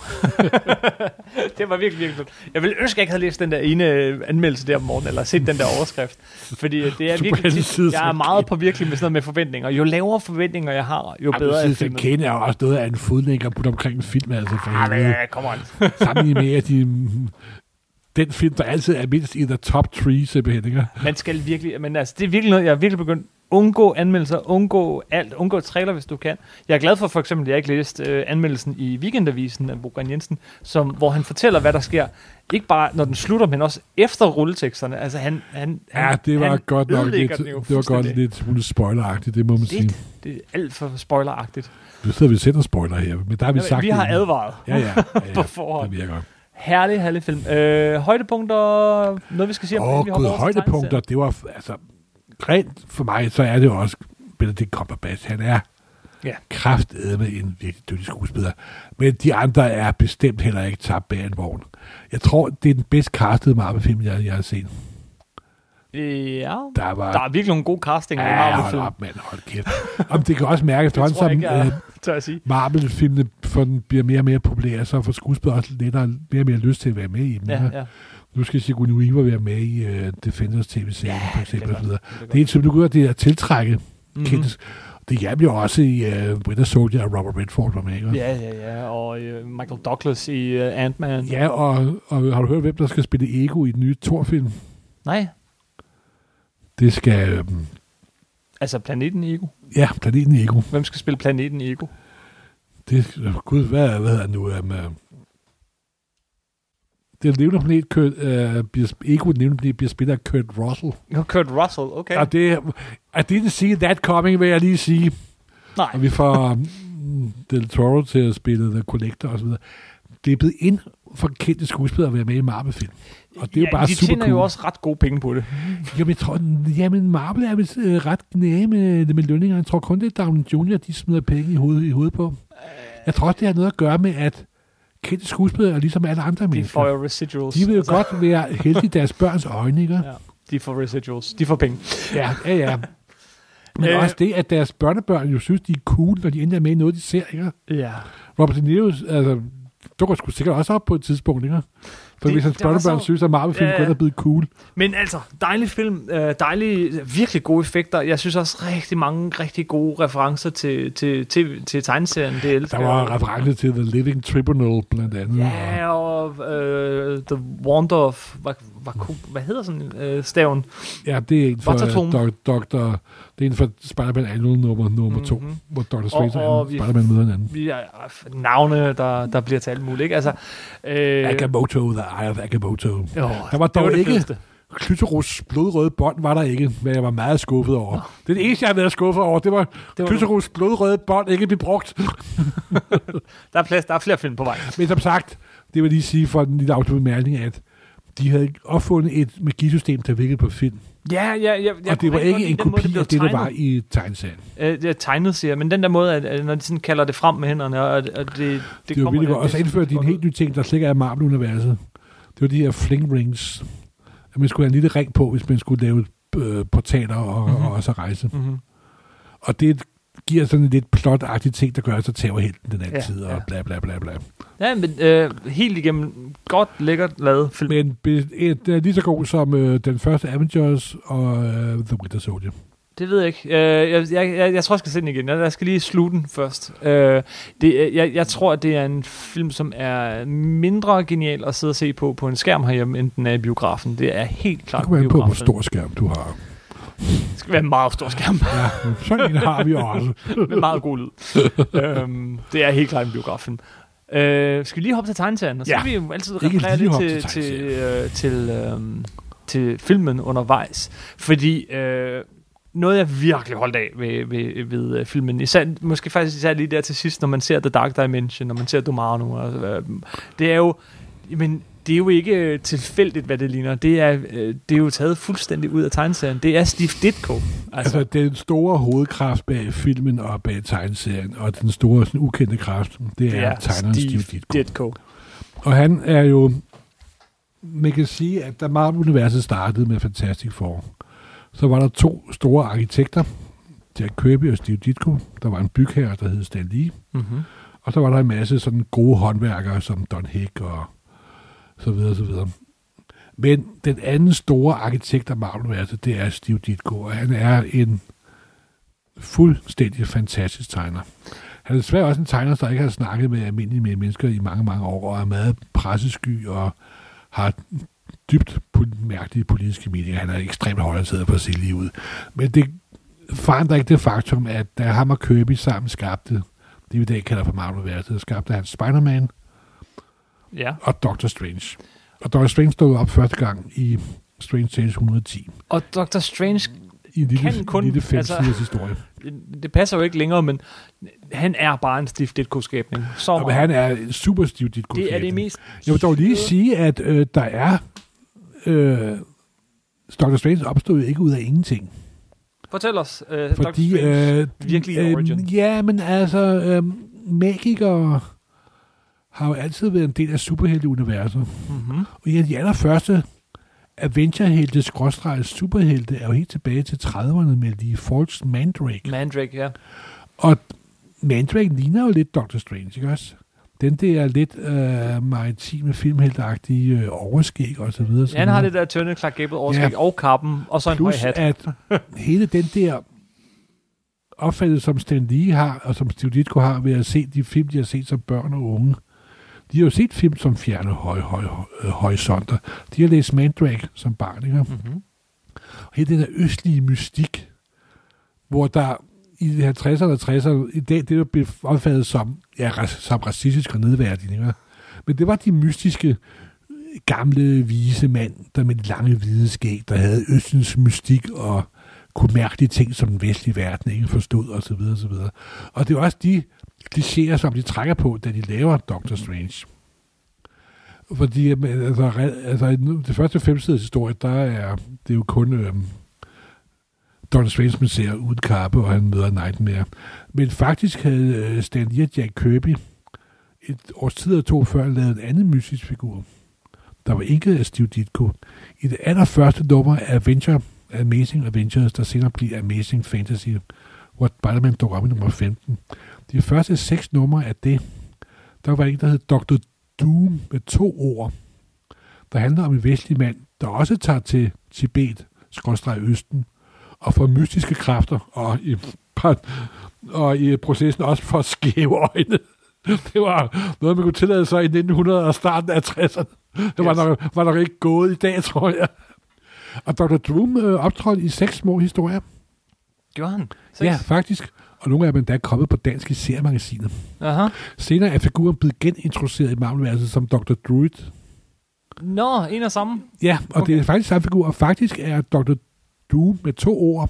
Speaker 1: *laughs* det var virkelig, virkelig godt. Jeg ville ønske, at jeg ikke havde læst den der ene øh, anmeldelse der om morgenen, eller set den der overskrift. Fordi øh, det er *laughs* virkelig
Speaker 2: på
Speaker 1: tit, jeg er meget på virkelig med sådan noget med forventninger. Jo lavere forventninger jeg har, jo bedre er filmen.
Speaker 2: Kane er jo også noget af en fodlænker putte omkring en film, altså for
Speaker 1: Ah, men, come on. *laughs*
Speaker 2: Sammenlignet med, at de, den film, der altid er mindst i the top 3, simpelthen, ikke?
Speaker 1: Man skal virkelig, men altså, det er virkelig noget, jeg er virkelig begyndt undgå anmeldelser, undgå alt, undgå trailer, hvis du kan. Jeg er glad for for eksempel, at jeg ikke læste øh, anmeldelsen i Weekendavisen af Bogan Jensen, som, hvor han fortæller, hvad der sker. Ikke bare, når den slutter, men også efter rulleteksterne. Altså, han, han,
Speaker 2: Ja, det var
Speaker 1: han
Speaker 2: godt nok lidt, det var godt lidt smule spoileragtigt, det må man sige.
Speaker 1: Lidt. Det er alt for spoileragtigt.
Speaker 2: Nu sidder vi og sætter spoiler her, men der har vi sagt
Speaker 1: vi har
Speaker 2: det.
Speaker 1: advaret
Speaker 2: Ja, ja, ja, *laughs*
Speaker 1: på
Speaker 2: ja.
Speaker 1: forhånd.
Speaker 2: Det virker.
Speaker 1: Herlig, herlig film. Øh, højdepunkter, noget vi skal sige om, inden vi hopper
Speaker 2: gud, højdepunkter, det var, altså, rent for mig, så er det jo også Benedict Cumberbatch. Han er
Speaker 1: Ja.
Speaker 2: kraftedeme en virkelig dygtig skuespiller. Men de andre er bestemt heller ikke tabt bag en vogn. Jeg tror, det er den bedst castede Marvel-film, jeg, jeg har set.
Speaker 1: Øh, Ja,
Speaker 2: Der var...
Speaker 1: der er virkelig nogle gode castinger i
Speaker 2: ja, hold
Speaker 1: Marvel-film.
Speaker 2: op, mand, hold kæft. Om det kan også mærke, *laughs*
Speaker 1: Det tror jeg
Speaker 2: som øh,
Speaker 1: jeg sige.
Speaker 2: Marvel-filmene bliver mere og mere populære, så får skuespillere også lettere, mere og mere lyst til at være med i dem.
Speaker 1: Ja, ja.
Speaker 2: Nu skal Sigourney Weaver være med i uh, Defenders tv-serien,
Speaker 1: Ja,
Speaker 2: for eksempel.
Speaker 1: det er
Speaker 2: og videre.
Speaker 1: godt.
Speaker 2: Det er som du gør, det er at tiltrække
Speaker 1: Mhm.
Speaker 2: mm-hmm. Det hjalp jo også i uh, Winter Soldier, at Robert Redford var med. Ikke?
Speaker 1: Ja, ja, ja. Og øh, Michael Douglas i øh, Ant-Man.
Speaker 2: ja og, og har du hørt, hvem der skal spille Ego i den nye Thor-film?
Speaker 1: Nej,
Speaker 2: Det skal, øh,
Speaker 1: altså planeten Ego.
Speaker 2: ja, planeten Ego.
Speaker 1: Hvem skal spille planeten Ego?
Speaker 2: Det, gud, hvad, hvad hedder nu? Um, uh, Den levende planet, Kurt, øh, bliver, ikke den levende planet, bliver spillet af Kurt Russell.
Speaker 1: No, Kurt Russell, okay.
Speaker 2: Og det, I didn't see that coming, vil jeg lige sige.
Speaker 1: Nej.
Speaker 2: Og vi får um, *laughs* Del Toro til at spille The Collector og så videre. Det er blevet ind for kendte skuespillere at være med i Marvel-film. Og det er jo bare
Speaker 1: de
Speaker 2: super
Speaker 1: tjener
Speaker 2: cool.
Speaker 1: jo også ret gode penge på det.
Speaker 2: Jamen, jeg tror, jamen Marvel er vist øh, ret knæge med, med lønninger. Jeg tror kun, det er Downey Jr., de smider penge i hovedet, i hovedet på. Jeg tror også, det har noget at gøre med, at kendte skuespillere er ligesom alle andre
Speaker 1: De
Speaker 2: mennesker.
Speaker 1: får jo residuals.
Speaker 2: De vil jo godt være heldige i deres børns øjne, ikke?
Speaker 1: Ja, de får residuals. De får penge.
Speaker 2: Ja, ja, ja. Men
Speaker 1: Øh.
Speaker 2: også det, at deres børnebørn jo synes, de er cool, når de endelig er med noget, de ser, ikke?
Speaker 1: Ja.
Speaker 2: Robert De Niro, altså, dukker sgu sikkert også op på et tidspunkt, ikke? For
Speaker 1: Det-
Speaker 2: hvis hans børnebørn
Speaker 1: så-
Speaker 2: synes, at Marvel-film
Speaker 1: Ja,
Speaker 2: ja. er blevet cool.
Speaker 1: Men altså, dejlig film, øh, dejlige, virkelig gode effekter. Jeg synes også rigtig mange rigtig gode referencer til, til, til, til tegneserien. Det elsker
Speaker 2: Der var
Speaker 1: jeg.
Speaker 2: reference til The Living Tribunal, blandt andet.
Speaker 1: Ja, og øh, The Wonder of... Hvad, hvad, hvad hedder sådan øh, staven?
Speaker 2: Ja, det er en for
Speaker 1: Watertone.
Speaker 2: uh, Dr. Det er en for Spider-Man Annual nummer, nummer to,
Speaker 1: Mhm.
Speaker 2: hvor Dr. Strange
Speaker 1: og
Speaker 2: og,
Speaker 1: vi-
Speaker 2: Spider-Man møder hinanden.
Speaker 1: Vi er navne, der, der bliver til alt muligt, ikke? Altså, øh,
Speaker 2: Agamotto, The Eye of Agamotto.
Speaker 1: åh,
Speaker 2: Der var dog
Speaker 1: det
Speaker 2: ikke-
Speaker 1: fedeste.
Speaker 2: Blodrøde bånd var der ikke, men jeg var meget skuffet over. Det er det eneste, jeg har været skuffet over. Det var,
Speaker 1: Det var
Speaker 2: var Klyterus blodrøde bånd ikke blev brugt. *laughs*
Speaker 1: Der er, plads, der er flere film på vej.
Speaker 2: Men som sagt, det vil lige sige for en lille autobemærkning, at de havde opfundet et magisystem, der virkede på film.
Speaker 1: Ja, ja, ja. Jeg,
Speaker 2: og det var ikke en
Speaker 1: måde,
Speaker 2: kopi
Speaker 1: blev
Speaker 2: af det, der var i tegneserien.
Speaker 1: Øh, det er tegnet, siger men den der måde, at, at når de sådan kalder det frem med hænderne, og, og det, det,
Speaker 2: Det, det var virkelig godt. Og så
Speaker 1: det-
Speaker 2: indførte de en helt ny ting, der slet ikke er Marvel-universet. Det var de her fling rings. At man skulle have en lille ring på, hvis man skulle lave øh, portaler og,
Speaker 1: Mhm.
Speaker 2: mm-hmm. og også rejse.
Speaker 1: Mm-hmm.
Speaker 2: Og det giver sådan en lidt plot-agtig ting, der gør, at så tager helten den altid,
Speaker 1: Ja,
Speaker 2: ja,
Speaker 1: ja.
Speaker 2: og bla bla bla bla.
Speaker 1: Ja, men øh, helt igennem godt, lækkert lavet film.
Speaker 2: Men be- et, er lige så god som øh, den første Avengers og øh, The Winter Soldier.
Speaker 1: Det ved jeg ikke. Øh, jeg, jeg, jeg, jeg tror, jeg skal se den igen. Jeg, jeg skal lige slutte den først. Øh, det, øh, jeg, jeg tror, at det er en film, som er mindre genial at sidde og se på på en skærm herhjemme, end den er i biografen. Det er helt
Speaker 2: Det
Speaker 1: klart
Speaker 2: kommer an på, hvor stor skærm du har.
Speaker 1: Det skal være en meget stor skærm
Speaker 2: Ja, sådan en har vi også. *laughs*
Speaker 1: med meget god lyd. *laughs* øhm, det er helt klart en biograffilm. Øh, skal vi lige hoppe til tegneserien? Og så
Speaker 2: Ja.
Speaker 1: kan vi jo altid referere lidt til,
Speaker 2: til
Speaker 1: til, øh, til, øh, til filmen undervejs. Fordi øh, noget, jeg virkelig holdt af ved, ved, ved øh, filmen, især, måske faktisk især lige der til sidst, når man ser The Dark Dimension, når man ser Domano, og, øh, det er jo, men det er jo ikke øh, tilfældigt, hvad det ligner. Det er, øh, det er jo taget fuldstændig ud af tegneserien. Det er Steve Ditko.
Speaker 2: Altså, den store hovedkraft bag filmen og bag tegneserien, og den store sådan, ukendte kraft, det er, er tegneren Steve, Steve Ditko.
Speaker 1: Ditko.
Speaker 2: Og han er jo... Man kan sige, at da Marvel-universet startede med Fantastic Four, så var der to store arkitekter, Jack Kirby og Steve Ditko. Der var en bygherre, der hed Stan Lee.
Speaker 1: Mm-hmm.
Speaker 2: Og så var der en masse sådan gode håndværkere, som Don Hick og så videre, så videre. Men den anden store arkitekt af Marvel-universet, det er Steve Ditko, og han er en fuldstændig fantastisk tegner. Han er desværre også en tegner, der ikke har snakket med almindelige mennesker i mange, mange år, og er meget pressesky og har dybt mærkelige politiske meninger. Han er ekstremt højreorienteret på at se lige ud. Men det forandrer ikke det faktum, at da ham og Kirby sammen skabte det, vi i dag kalder for Marvel-universet, skabte han Spider-Man
Speaker 1: Ja.
Speaker 2: og Doctor Strange. Og Doctor Strange stod op første gang i Strange Tales 110.
Speaker 1: Og Doctor Strange,
Speaker 2: I en lille,
Speaker 1: Kan kun-
Speaker 2: lille
Speaker 1: altså-
Speaker 2: historie. *laughs*
Speaker 1: det passer jo ikke længere, men han er bare en Steve Ditko-skabning. Så
Speaker 2: Og han er super stiv dit
Speaker 1: det er det mest...
Speaker 2: Jeg vil dog lige sige, at øh, der er... Øh, Doctor Strange opstod ikke ud af ingenting.
Speaker 1: Fortæl os, Dr.
Speaker 2: Fordi...
Speaker 1: Strange.
Speaker 2: Øh,
Speaker 1: virkelige origin.
Speaker 2: Ja, men altså... Øh, magikere har jo altid været en del af superhelteuniverset.
Speaker 1: Mm-hmm.
Speaker 2: Og en af de allerførste Avenger-helte, skråstreget superhelte, er jo helt tilbage til 30'erne med de False Mandrake.
Speaker 1: Mandrake, ja.
Speaker 2: Og Mandrake ligner jo lidt Doctor Strange, ikke også? Den der lidt øh, maritime filmheltagtige øh, overskæg og så videre.
Speaker 1: Han har det der tynde Clark Gable overskæg
Speaker 2: Ja.
Speaker 1: og kappen, og så en høj
Speaker 2: Plus
Speaker 1: hat.
Speaker 2: at hele den der opfattelse, som Stan Lee har, og som Steve Ditko har ved at se de film, de har set som børn og unge. De har jo set film som fjerne høj, høj, høj, horisonter. De har læst Mandrake som barn, ikke?
Speaker 1: Mm-hmm.
Speaker 2: Og hele den der østlige mystik, hvor der i de 50'erne og 60'erne, i dag, det var blevet opfattet som, ja, som racistisk og nedværdigt. Ikke? Men det var de mystiske gamle, vise mand, der med de lange hvide skæg, der havde østens mystik og kunne mærke de ting, som den vestlige verden ikke forstod, og så videre, og så videre. Og det er også de klichéer, som de trækker på, da de laver Doctor Strange. Fordi øh, altså, altså, det første femsides historie, der er det er jo kun øhm, Don Strange, man ser uden kappe, og han møder Nightmare. Men faktisk havde øh, Stan Lee og Jack Kirby et års tid eller to før lavet en anden mystisk figur, der var ikke af Steve Ditko. I det allerførste nummer af Adventure, Amazing Adventures, der senere bliver Amazing Fantasy, hvor Spider-Man dukker op i nummer 15. De første seks numre af det, der var en, der hed Dr. Doom med to ord, der handler om en vestlig mand, der også tager til Tibet, skrådstræk Østen, og får mystiske kræfter, og i, og i processen også får skæve øjne. *laughs* Det var noget, man kunne tillade sig i 1900 og starten af 60'erne. Det var, yes. nok, var nok ikke gået i dag, tror jeg. Og Dr. Doom øh, optrådte i seks små historier.
Speaker 1: Gjorde han?
Speaker 2: Seks? Ja, faktisk. Og nogle af dem er kommet på dansk i seriemagasinet.
Speaker 1: Aha.
Speaker 2: Senere er figuren blevet genintroduceret i Marvel-værelset som Dr. Druid.
Speaker 1: Nå, en og samme.
Speaker 2: Ja, og okay. det er faktisk samme figur. Og faktisk er Dr. Doom med to ord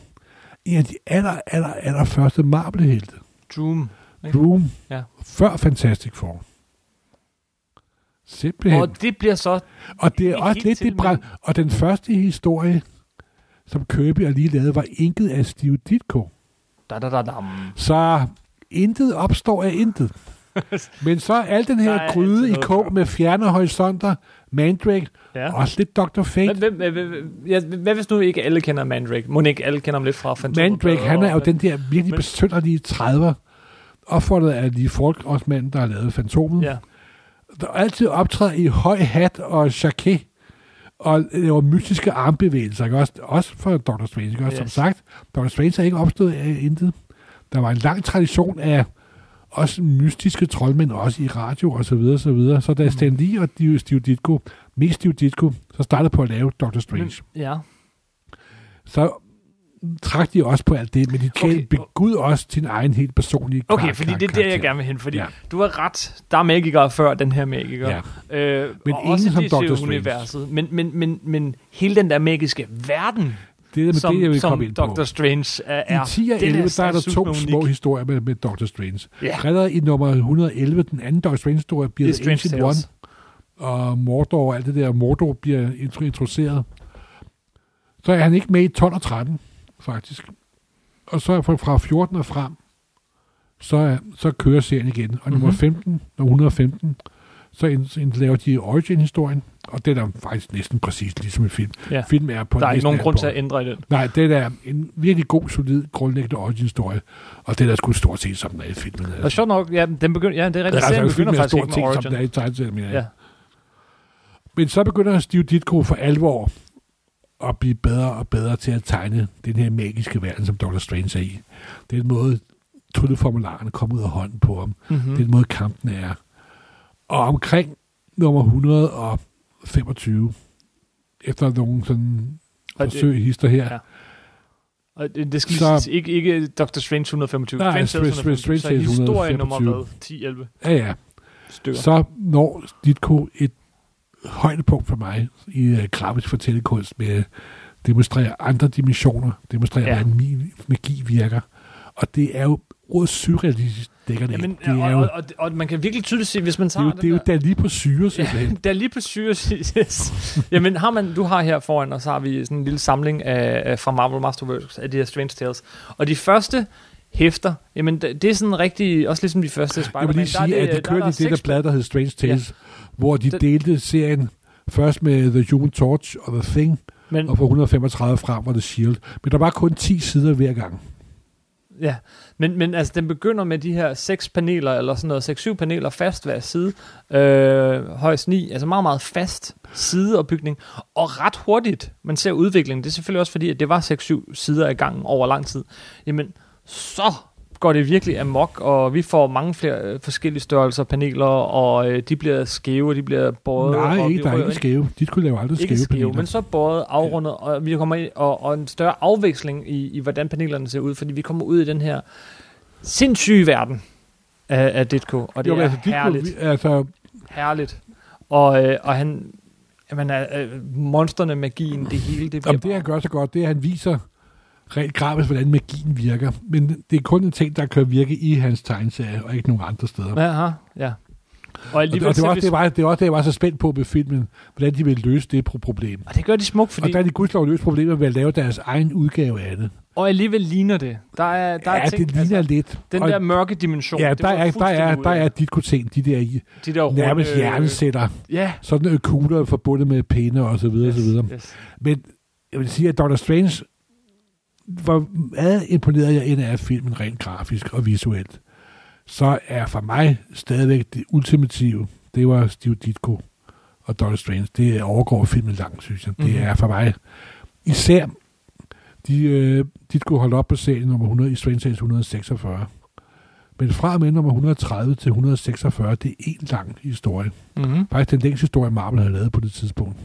Speaker 2: en af de aller, aller, aller første Marvel-helte.
Speaker 1: Doom.
Speaker 2: Doom.
Speaker 1: Ja.
Speaker 2: Før Fantastic Four. Simpelthen.
Speaker 1: Og det bliver så...
Speaker 2: Og det er også lidt det. Og den første historie, som Kirby og lige lavede, var inket af Steve Ditko.
Speaker 1: Da, da, da, da.
Speaker 2: Så intet opstår af intet. *laughs* Men så al den her gryde i kog med fjerne horisonter, Mandrake, ja. også lidt Dr. Fate.
Speaker 1: Hvad, hvad, hvad, hvad hvis nu ikke alle kender Mandrake? Må ikke alle kender ham lidt fra Fantomet?
Speaker 2: Mandrake, han er jo den der virkelig besynderlige 30'er, opfordret af de folk, også mænd, der har lavet Fantomet.
Speaker 1: Ja.
Speaker 2: Der altid optræder i høj hat og jacket, og laver mystiske armbevægelser, ikke? Også, også for Dr. Strange. Ikke? Også, yes. Som sagt, Dr. Strange er ikke opstået af intet. Der var en lang tradition af også mystiske troldmænd, også i radio og så videre, så videre. Så da mm. Stan Lee og Steve Ditko, mest Steve Ditko, så startede på at lave Doctor Strange.
Speaker 1: Men, ja.
Speaker 2: Så trak de også på alt det, men de okay. begud også til egen helt personlige
Speaker 1: Okay, fordi det er det, jeg gerne vil hen, fordi ja. du har ret, der er magikere før den her magiker.
Speaker 2: Ja. Øh, men og ingen også som Doctor
Speaker 1: universet. Men, men, men, men hele den der magiske verden,
Speaker 2: det er med
Speaker 1: som,
Speaker 2: det, jeg vil
Speaker 1: som
Speaker 2: komme ind
Speaker 1: på. Dr. Strange er.
Speaker 2: I 10 og 11, der er der to unik. små historier med, med Dr. Strange.
Speaker 1: Yeah.
Speaker 2: Redder i nummer 111, den anden Dr. Strange-historie, bliver The Ancient Tales. One, og Mordor og alt det der, Mordor bliver introduceret. Så er han ikke med i 12 og 13, faktisk. Og så fra, fra 14 og frem, så, så kører serien igen. Og mm-hmm. nummer 15, mhm. nummer 115, så laver de origin-historien, og det er faktisk næsten præcis ligesom en film.
Speaker 1: Ja.
Speaker 2: Film er på
Speaker 1: der er ikke nogen grund til at ændre i den.
Speaker 2: Nej, det er en virkelig god, solid, grundlæggende origin-historie, og det er der sgu stort set, som den er i filmen.
Speaker 1: Og sjovt nok, ja, den begynder, ja, det er rigtigt.
Speaker 2: Altså,
Speaker 1: den begynder
Speaker 2: faktisk med origin. Som den er i tegneserien, ja. Men så begynder Steve Ditko for alvor at blive bedre og bedre til at tegne den her magiske verden, som Dr. Strange er i. Det er en måde, trylleformularerne kommer ud af hånden på ham. Mm-hmm. Det er en måde, kampen er. Og omkring nummer 125, efter nogle sådan forsøg hister her, ja.
Speaker 1: Og det, det skal så, sige, ikke, ikke Dr. Strange 125.
Speaker 2: Nej, Strange, Strange, Strange,
Speaker 1: Strange så historie nummer 10-11
Speaker 2: Ja, ja. Stykker. Så når Ditko et højdepunkt for mig i uh, grafisk fortællekunst med at demonstrere andre dimensioner, demonstrere, ja. hvordan min magi virker. Og det er jo ordet surrealistisk dækker det. Jamen, det
Speaker 1: er og, jo, og, og, man kan virkelig tydeligt se, hvis man tager
Speaker 2: det, er jo, det er jo der lige på syre,
Speaker 1: simpelthen. Ja, *laughs* der lige på syre, *laughs* yes. Jamen, har man, du har her foran, og så har vi sådan en lille samling af fra Marvel Masterworks af de her Strange Tales. Og de første hæfter, jamen det, det er sådan rigtig, også ligesom de første Spider-Man.
Speaker 2: Jeg vil lige sige, at de kørte i det der blad, der hed Strange Tales, ja. hvor de delte serien først med The Human Torch og The Thing, men, og på 135 frem var det S.H.I.E.L.D. Men der var kun 10 sider hver gang.
Speaker 1: Ja, men, men altså, den begynder med de her seks paneler, eller sådan noget, seks-syv paneler fast hver side. Øh, højst ni, altså meget, meget fast sideopbygning. Og ret hurtigt, man ser udviklingen. Det er selvfølgelig også fordi, at det var seks-syv sider i gang over lang tid. Jamen, så går det virkelig amok, og vi får mange flere øh, forskellige størrelser paneler, og øh, de bliver skæve, de bliver båret.
Speaker 2: Nej,
Speaker 1: og
Speaker 2: ikke, der er ikke skæve. De skulle lave aldrig
Speaker 1: ikke
Speaker 2: skæve,
Speaker 1: skæve men så båret, afrundet, ja. og vi kommer ind, og, og en større afveksling i, i, hvordan panelerne ser ud, fordi vi kommer ud i den her sindssyge verden af, af Ditko, og det jo, er altså, herligt.
Speaker 2: Ditko, altså...
Speaker 1: Herligt. Og, øh, og han, Jamen, øh, monsterne, magien, det hele, det bliver
Speaker 2: Jamen, det han gør så godt, det er, at han viser rent grafisk, hvordan magien virker. Men det er kun en ting, der kan virke i hans tegneserie, og ikke nogen andre steder.
Speaker 1: Aha, ja. Og
Speaker 2: Og det, og det, var
Speaker 1: så
Speaker 2: også, det, var, det var også det, jeg var så spændt på med filmen, hvordan de ville løse det pro- problem.
Speaker 1: og det gør de smukt, fordi...
Speaker 2: Og der er de gudslov løst problemet ved at lave deres egen udgave af det.
Speaker 1: Og alligevel ligner det. Der er, der
Speaker 2: ja,
Speaker 1: er ting,
Speaker 2: det ligner
Speaker 1: altså,
Speaker 2: lidt.
Speaker 1: den
Speaker 2: og,
Speaker 1: der mørke dimension.
Speaker 2: ja, der er, der er, der er dit ting, de der i-
Speaker 1: de der runde,
Speaker 2: nærmest hjernesætter.
Speaker 1: Ja.
Speaker 2: Sådan nogle kugler forbundet med pinde og så videre,
Speaker 1: Yes,
Speaker 2: og så videre.
Speaker 1: yes.
Speaker 2: Men jeg vil sige, at Doctor Strange, hvor meget imponeret jeg end af filmen rent grafisk og visuelt, så er for mig stadigvæk det ultimative, det var Steve Ditko og Doctor Strange. Det overgår filmen langt, synes jeg. Det
Speaker 1: Mhm.
Speaker 2: er for mig især de, øh, Ditko holdt op på serien nummer 100 i Strange Tales 146. Men fra og med nummer 130 til 146, det er en lang historie.
Speaker 1: Mm-hmm.
Speaker 2: Faktisk den længste historie, Marvel havde lavet på det tidspunkt.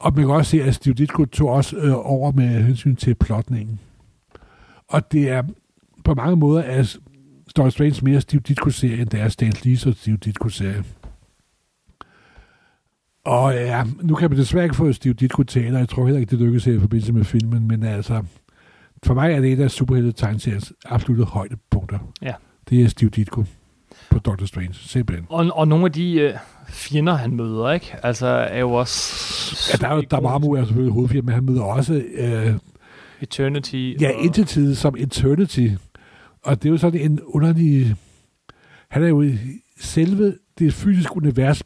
Speaker 2: Og man kan også se, at Steve Ditko tog også øh, over med hensyn til plotningen. Og det er på mange måder er Doctor Strange mere Steve Ditko-serie, end det er Stan Lee's og Steve Ditko-serie. Og ja, nu kan man desværre ikke få Steve Ditko taler. Jeg tror heller ikke, det lykkes her i forbindelse med filmen. Men altså, for mig er det et af superhelte tegneseriens absolutte højdepunkter.
Speaker 1: Ja.
Speaker 2: Det er Steve Ditko på Doctor Strange. Simpelthen.
Speaker 1: Og, og nogle af de øh, fjender, han møder, ikke? Altså, er jo også...
Speaker 2: Ja, der er jo Dormammu er selvfølgelig hovedfirma, men han møder også øh,
Speaker 1: Eternity.
Speaker 2: ja,
Speaker 1: og,
Speaker 2: Entity som Eternity. Og det er jo sådan en underlig... Han er jo i selve det fysiske univers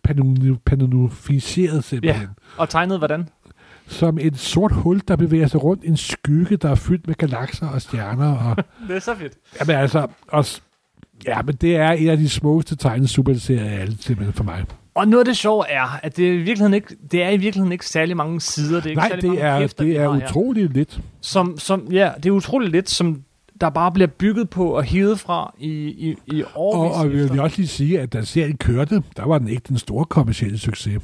Speaker 2: panonificeret simpelthen.
Speaker 1: og tegnet hvordan?
Speaker 2: Som et sort hul, der bevæger sig rundt. En skygge, der er fyldt med galakser og stjerner. Og, *laughs*
Speaker 1: Det er så fedt.
Speaker 2: jamen altså, også, ja, men det er en af de smukkeste tegnede superserier af alle, simpelthen for mig.
Speaker 1: Og noget af det sjove er, at det, er i virkeligheden ikke, det er i virkeligheden ikke særlig mange sider. Det er ikke
Speaker 2: Nej,
Speaker 1: særlig
Speaker 2: det
Speaker 1: mange
Speaker 2: er,
Speaker 1: hæfter,
Speaker 2: det
Speaker 1: vi
Speaker 2: er utroligt lidt.
Speaker 1: Som, som, ja, det er utroligt lidt, som der bare bliver bygget på og hivet fra i, i, i
Speaker 2: Og,
Speaker 1: årvis.
Speaker 2: og vi
Speaker 1: efter.
Speaker 2: vil også lige sige, at da serien kørte, der var den ikke den store kommercielle succes.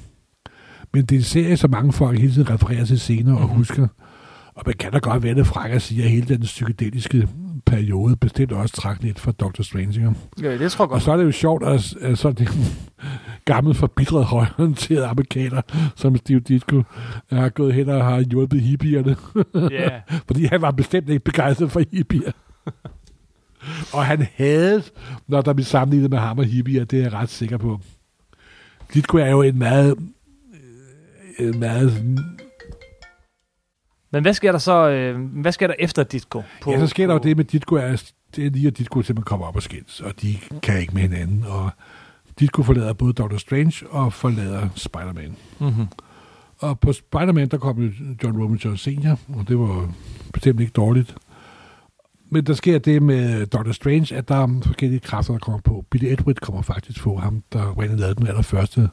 Speaker 2: Men det er en serie, som mange folk hele tiden refererer til senere og
Speaker 1: Mhm.
Speaker 2: husker. Og man kan da godt være det fræk at sige, at hele den psykedeliske periode bestemt også trak lidt fra Dr. Strange.
Speaker 1: Ja, det tror jeg
Speaker 2: Og
Speaker 1: godt.
Speaker 2: så er det jo sjovt, at, at så det *laughs* gammel forbitret højorienteret amerikaner, som Steve Ditko har gået hen og har hjulpet hippierne.
Speaker 1: Ja, *laughs*
Speaker 2: Fordi han var bestemt ikke begejstret for hippier. *laughs* og han havde, når der blev sammenlignet med ham og hippier, det er jeg ret sikker på. Ditko er jo en meget, øh, en meget
Speaker 1: men hvad sker der så, øh, hvad sker der efter Ditko? På,
Speaker 2: ja, så sker der jo det med Ditko, er, det er lige at Ditko simpelthen kommer op og skændes, og de kan ikke med hinanden, og Ditko forlader både Doctor Strange og forlader Spider-Man.
Speaker 1: Mm-hmm.
Speaker 2: Og på Spider-Man, der kom jo John Jr. senior, og det var bestemt ikke dårligt. Men der sker det med Doctor Strange, at der er forskellige kræfter, der kommer på. Billy Edward kommer faktisk på ham, der rent lavede den allerførste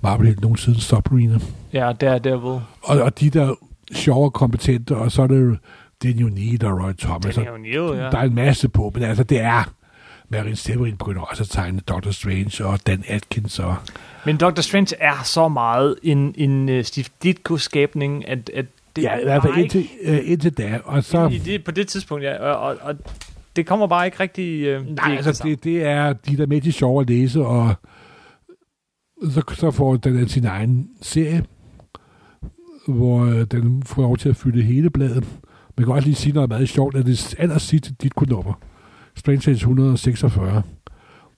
Speaker 2: Marvel nogensinde, Submariner.
Speaker 1: Ja, der, derved.
Speaker 2: Og, og de der sjove og kompetente, og så er det jo Daniel Need og Roy Thomas.
Speaker 1: Jo Neil, ja.
Speaker 2: Der er en masse på, men altså det er... Marin Severin begynder også at tegne Doctor Strange og Dan Atkins og...
Speaker 1: Men Doctor Strange er så meget en, en uh, Steve Ditko-skabning, at, at det
Speaker 2: ja, i hvert fald indtil, øh, indtil da. Og så...
Speaker 1: I det, på det tidspunkt, ja. Og, og, og det kommer bare ikke rigtig... Øh, det er
Speaker 2: Nej,
Speaker 1: ikke
Speaker 2: altså det, det er de der med de sjove at læse, og så, så får den sin egen serie, hvor øh, den får lov til at fylde hele bladet. Man kan også lige sige noget meget sjovt, at det aller sidste dit nummer, Strange Tales 146,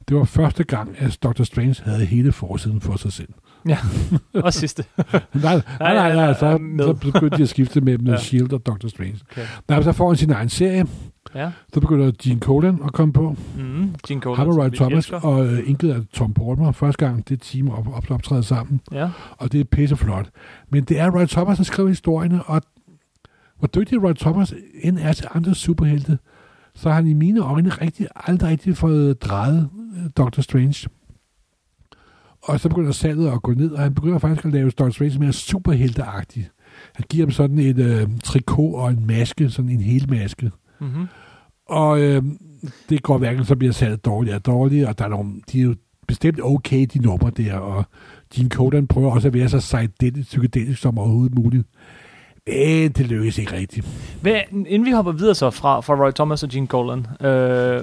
Speaker 2: det var første gang, at Dr. Strange havde hele forsiden for sig selv. *laughs*
Speaker 1: Og sidste. *laughs*
Speaker 2: Nej, nej, nej, nej, nej så, så begyndte de at skifte
Speaker 1: Ja.
Speaker 2: ja. S.H.I.E.L.D. og Dr. Strange.
Speaker 1: Okay.
Speaker 2: Nej, så får han sin egen serie,
Speaker 1: Ja.
Speaker 2: så begynder Gene Colan at komme på,
Speaker 1: Mm, Gene Colan.
Speaker 2: Ham Roy
Speaker 1: vi
Speaker 2: Thomas
Speaker 1: elsker.
Speaker 2: og øh, inket af Tom Palmer. Første gang det team op, op, optræder sammen,
Speaker 1: Ja.
Speaker 2: og det er pisseflot. Men det er Roy Thomas, der skriver historierne, og hvor dygtig Roy Thomas end er til andre superhelte, så har han i mine øjne rigtig, aldrig rigtig fået drejet øh, Doctor Strange. Og så begynder salget at gå ned, og han begynder faktisk at lave Doctor Strange mere superhelteagtig. Han giver dem sådan et øh, trikot og en maske, sådan en hel maske.
Speaker 1: Mm-hmm.
Speaker 2: Og øh, det går hverken, så bliver salget dårligere og dårligere, og der er nogle, de er jo bestemt okay, de numre der, og Gene Codan prøver også at være så psykedelisk, psykedelisk som overhovedet muligt. Men det lykkedes ikke rigtigt.
Speaker 1: Hvad, inden vi hopper videre så fra, fra Roy Thomas og Gene Colan, øh,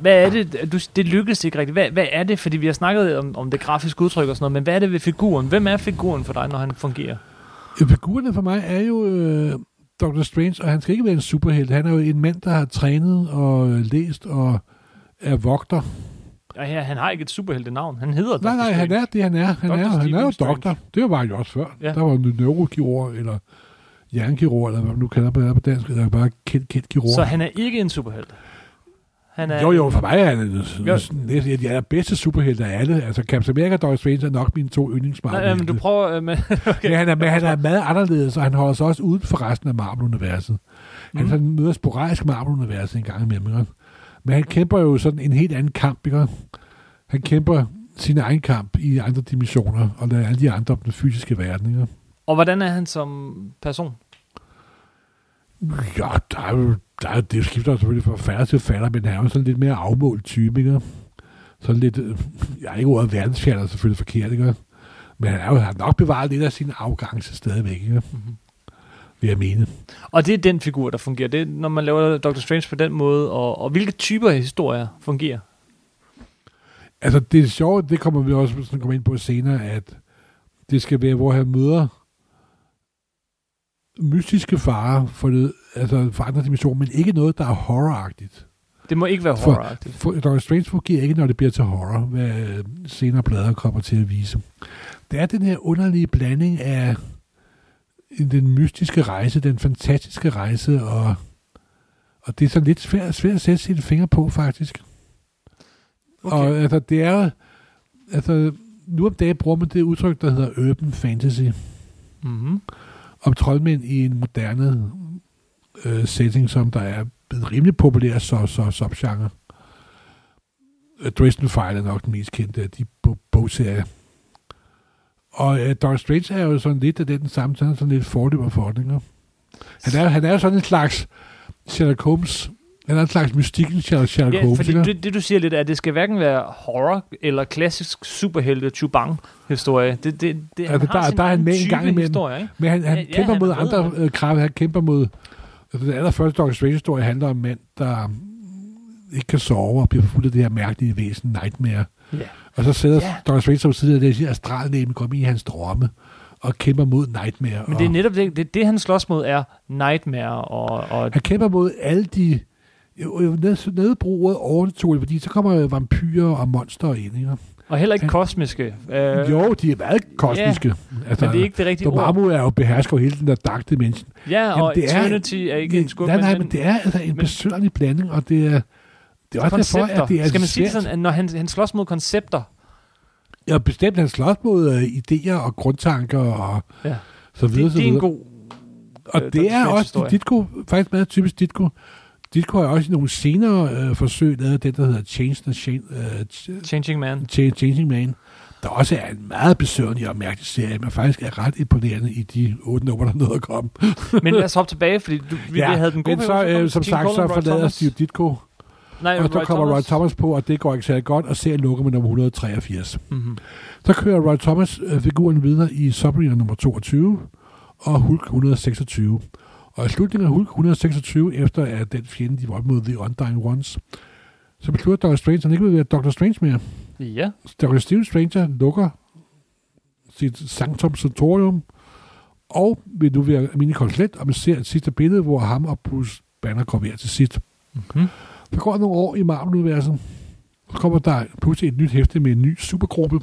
Speaker 1: hvad er det, du, det lykkedes ikke rigtigt. Hvad, hvad er det, fordi vi har snakket om, om det grafiske udtryk og sådan noget, men hvad er det ved figuren? Hvem er figuren for dig, når han fungerer?
Speaker 2: Ja, figurerne for mig er jo øh, Dr. Strange, og han skal ikke være en superhelt. Han er jo en mand, der har trænet og øh, læst og er vogter.
Speaker 1: Ja, her, han har ikke et superhelte navn. Han hedder
Speaker 2: Nej,
Speaker 1: Dr.
Speaker 2: nej, han
Speaker 1: Strange.
Speaker 2: er det, han er. Han,
Speaker 1: Dr.
Speaker 2: er, han er jo doktor. Det var jo også før.
Speaker 1: Ja.
Speaker 2: Der var en neurokirurg, eller jernkirurg, eller hvad man nu kalder det på dansk, eller bare kendt, kendt kirurg.
Speaker 1: Så han er ikke en superhelt. Han er
Speaker 2: Jo, jo, for mig er han næsten de er bedste superhelte af alle. Altså, Captain America og Dr. Strange er nok mine to yndlingsmarvel.
Speaker 1: Men du prøver øh, med... *laughs*
Speaker 2: okay. Men han er, men han er meget anderledes, og han holder sig også uden for resten af Marvel-universet. Han mm. møder sporadisk Marvel-universet en gang imellem. Ikke? Men han kæmper jo sådan en helt anden kamp. Ikke? Han kæmper sin egen kamp i andre dimensioner, og lader alle de andre om den fysiske verden. Ikke?
Speaker 1: Og hvordan er han som person?
Speaker 2: Ja, der er jo, der er, det skifter selvfølgelig fra fatter til fatter, men han er jo sådan lidt mere afmålt type, ikke? Sådan lidt, øh, jeg er ikke ordet verdensfjerner, selvfølgelig forkert, ikke? Men han er jo han har nok bevaret lidt af sin afgangse stadigvæk, ikke?
Speaker 1: Mhm.
Speaker 2: Vil jeg mene.
Speaker 1: Og det er den figur, der fungerer. Det er, når man laver Dr. Strange på den måde. Og, og hvilke typer af historier fungerer?
Speaker 2: Altså, det er sjovt, det kommer vi også sådan komme ind på senere, at det skal være, hvor han møder mystiske farer for, det, altså for andre dimensioner, men ikke noget, der er horroragtigt.
Speaker 1: Det må ikke være
Speaker 2: For-
Speaker 1: horroragtigt.
Speaker 2: For, Dr. Strange fungerer ikke, når det bliver til horror, hvad øh, senere blader kommer til at vise. Det er den her underlige blanding af den mystiske rejse, den fantastiske rejse, og, og det er så lidt svært, svært at sætte sine fingre på, faktisk. Okay. Og altså, det er altså, nu om dagen bruger man det udtryk, der hedder urban fantasy,
Speaker 1: Mm-hmm
Speaker 2: om troldmænd i en moderne øh, setting, som der er blevet rimelig populær så, så, subgenre. Øh, Dresden File er nok den mest kendte af de bogserier. Og øh, Dr. Strange er jo sådan lidt af den samme, sådan, sådan lidt forløber for den. ikke? Han er, han er jo sådan en slags Sherlock Holmes, han er en slags mystikken Sherlock,
Speaker 1: Ja,
Speaker 2: Holmes.
Speaker 1: fordi
Speaker 2: ikke?
Speaker 1: det, det, du siger lidt, er, at det skal hverken være horror eller klassisk superhelte chubang-historie. Det, det, det,
Speaker 2: Altså, der- der er han med en gang imellem.
Speaker 1: Historie, ikke?
Speaker 2: Men han, han
Speaker 1: Ja,
Speaker 2: ja,
Speaker 1: ja,
Speaker 2: kæmper
Speaker 1: han
Speaker 2: mod
Speaker 1: med,
Speaker 2: andre øh, krav. Han kæmper mod... Altså, den allerførste Dr. Strange-historie handler om en mand, der ikke kan sove og bliver fuldt af det her mærkelige væsen, Nightmare.
Speaker 1: Ja.
Speaker 2: Og så sidder
Speaker 1: Ja.
Speaker 2: ja. Dr. Strange som sidder der, siger, astralnæben kommer ind i hans drømme og kæmper mod Nightmare.
Speaker 1: Men
Speaker 2: og
Speaker 1: det er netop det, det, det han slås mod er Nightmare og, og
Speaker 2: Han kæmper mod alle de nedbruget overnaturligt, fordi så kommer øh, vampyrer og monster ind. Ikke?
Speaker 1: Og heller ikke
Speaker 2: Han-
Speaker 1: kosmiske. Øh,
Speaker 2: jo, de er meget kosmiske. altså,
Speaker 1: men det er ikke det rigtige ord.
Speaker 2: Dormammu er jo behersker jo hele den der dark dimension.
Speaker 1: Ja, og
Speaker 2: det er-
Speaker 1: Eternity er, ikke en skub,
Speaker 2: Nej, nej, men det er altså en
Speaker 1: men-
Speaker 2: besøgerlig blanding, og det er, det er også
Speaker 1: koncepter.
Speaker 2: derfor, at det er
Speaker 1: Skal man sige det sådan, at når han, han slås mod koncepter,
Speaker 2: Ja, bestemt, han slås mod uh, idéer og grundtanker og
Speaker 1: Ja.
Speaker 2: så videre,
Speaker 1: det,
Speaker 2: så
Speaker 1: det er en god...
Speaker 2: og
Speaker 1: øh,
Speaker 2: det er også,
Speaker 1: Strange-historie.
Speaker 2: Ditko, faktisk meget typisk Ditko. Ditko har også i nogle senere øh, forsøg lavet det, der hedder Change the Chain, øh, Ch-
Speaker 1: Changing Man.
Speaker 2: Ch- Changing Man, der også er en meget besøgende og mærkelig serie, men faktisk er ret imponerende i de otte numre, der nåede at komme. *laughs*
Speaker 1: Men lad os hoppe tilbage, fordi du, vi, ja, havde den gode
Speaker 2: men så, øh, som sagt, så forlader Steve Ditko,
Speaker 1: Nej,
Speaker 2: og så kommer Roy Thomas på, og det går ikke særlig godt, og serien lukker med nummer 183.
Speaker 1: Mm-hmm.
Speaker 2: Så kører Roy Thomas øh, figuren videre i Submariner nummer 22 og Hulk 126. Og i slutningen af Hulk 126, efter at den fjende, de var op mod The Undying Ones, så beslutter Dr. Strange, at han ikke vil være Dr. Strange mere.
Speaker 1: Ja,
Speaker 2: Dr. Steve Stranger lukker sit Sanctum Sanctorium, og vil nu være almindelig konsulent, og man ser et sidste billede, hvor ham og Bruce Banner går hver til sidst.
Speaker 1: mm-hmm.
Speaker 2: Der går nogle år i Marvel-universet, så kommer der pludselig et nyt hæfte med en ny supergruppe.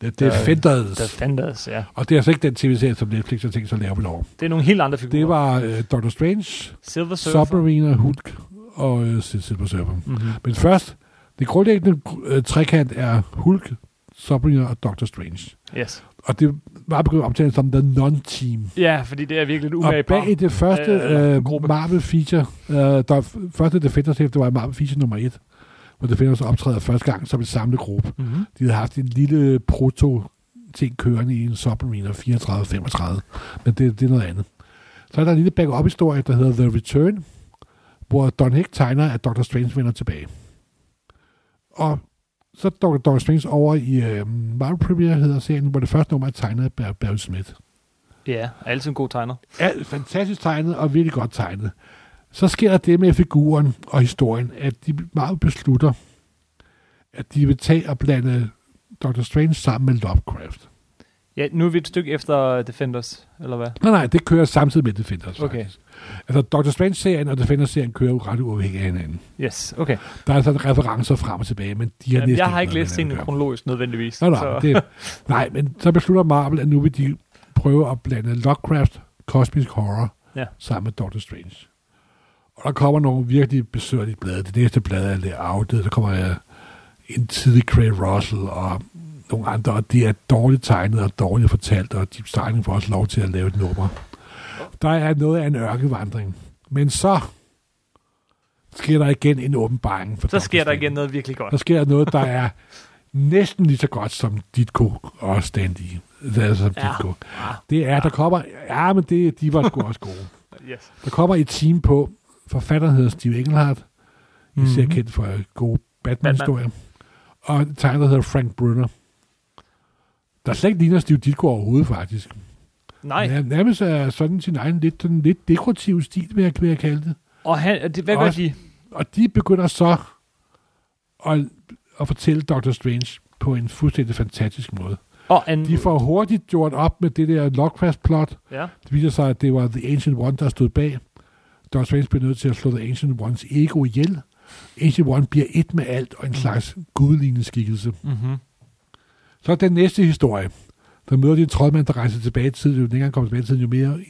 Speaker 2: The Defenders.
Speaker 1: Defenders, ja.
Speaker 2: Og det er altså ikke den tv-serie, som Netflix har tænkt sig at lave vel over.
Speaker 1: Det er nogle helt andre figurer.
Speaker 2: Det var uh, Doctor Strange,
Speaker 1: Silver Surfer.
Speaker 2: Submariner, Hulk og uh, Silver Surfer.
Speaker 1: Mm-hmm.
Speaker 2: Men først, det grundlæggende uh, trekant er Hulk, Submariner og Doctor Strange.
Speaker 1: Yes.
Speaker 2: Og det var begyndt at omtale som The Non-Team.
Speaker 1: Ja, fordi det er virkelig et
Speaker 2: Og
Speaker 1: umage par.
Speaker 2: bag det første
Speaker 1: Øh,
Speaker 2: uh,
Speaker 1: gruppe.
Speaker 2: Marvel feature, uh, der første Defenders hæfte var Marvel feature nummer et, hvor Defenders optræder første gang som en samlet gruppe.
Speaker 1: Mm-hmm.
Speaker 2: De havde haft en lille proto ting kørende i en Submariner 34-35, men det, det er noget andet. Så er der en lille backup-historie, der hedder The Return, hvor Don Heck tegner, at Dr. Strange vender tilbage. Og så er Dr. Strange over i øh, Marvel Premiere, hedder serien, hvor det første nummer er tegnet af Bar- Barry Smith.
Speaker 1: Ja, altid en god tegner.
Speaker 2: Alt fantastisk tegnet og virkelig godt tegnet. Så sker der det med figuren og historien, at de meget beslutter, at de vil tage og blande Dr. Strange sammen med Lovecraft.
Speaker 1: Ja, nu er vi et stykke efter Defenders, eller hvad?
Speaker 2: Nej, nej, det kører samtidig med Defenders,
Speaker 1: Okay.
Speaker 2: faktisk. Altså, Dr. Strange-serien og Defenders-serien kører jo ret uafhængigt af hinanden.
Speaker 1: Yes, okay.
Speaker 2: Der er sådan referencer frem og tilbage, men de har
Speaker 1: Jamen,
Speaker 2: næsten
Speaker 1: jeg har ikke læst tingene kronologisk nødvendigvis.
Speaker 2: Nå, nej,
Speaker 1: så-
Speaker 2: det, nej, men så beslutter Marvel, at nu vil de prøve at blande Lovecraft, Cosmic Horror,
Speaker 1: Ja.
Speaker 2: sammen med Doctor Strange. Og der kommer nogle virkelig besøgerlige blade. Det næste blad er Layoutet, der kommer uh, en tidlig Craig Russell og nogle andre, og det er dårligt tegnet og dårligt fortalt, og Deep Styling får også lov til at lave et nummer. Der er noget af en ørkevandring. Men så sker der igen en åbenbaring. For
Speaker 1: Så sker der igen noget virkelig godt.
Speaker 2: Der sker noget, der er næsten lige så godt som Ditko og Stanley. Altså som
Speaker 1: Ja.
Speaker 2: Ditko.
Speaker 1: Ah,
Speaker 2: Det er, der kommer... Ja, men det, de var sgu også gode. *laughs*
Speaker 1: yes.
Speaker 2: Der kommer et team på. Forfatteren hedder Steve Engelhardt. Især
Speaker 1: Mhm.
Speaker 2: kendt for gode Batman-historier. Og tegner hedder Frank Brunner. Der slet ikke ligner Steve Ditko overhovedet, faktisk.
Speaker 1: Nej,
Speaker 2: Ja, nærmest er sådan sin egen lidt, sådan lidt dekorativ stil, vil jeg, vil jeg kalde det.
Speaker 1: og han, det, hvad gør de?
Speaker 2: Og de begynder så at, at fortælle Doctor Strange på en fuldstændig fantastisk måde.
Speaker 1: Og en,
Speaker 2: De får hurtigt gjort op med det der Lovecraft-plot.
Speaker 1: ja.
Speaker 2: Det viser sig, at det var The Ancient One, der stod bag. Doctor Strange bliver nødt til at slå The Ancient Ones ego ihjel. Ancient One bliver et med alt og en slags gudlignende skikkelse.
Speaker 1: Mm-hmm.
Speaker 2: Så den næste historie. Der møder de en troldmand, der rejser tilbage i tiden. Jo længere han kommer tilbage i tiden, jo mere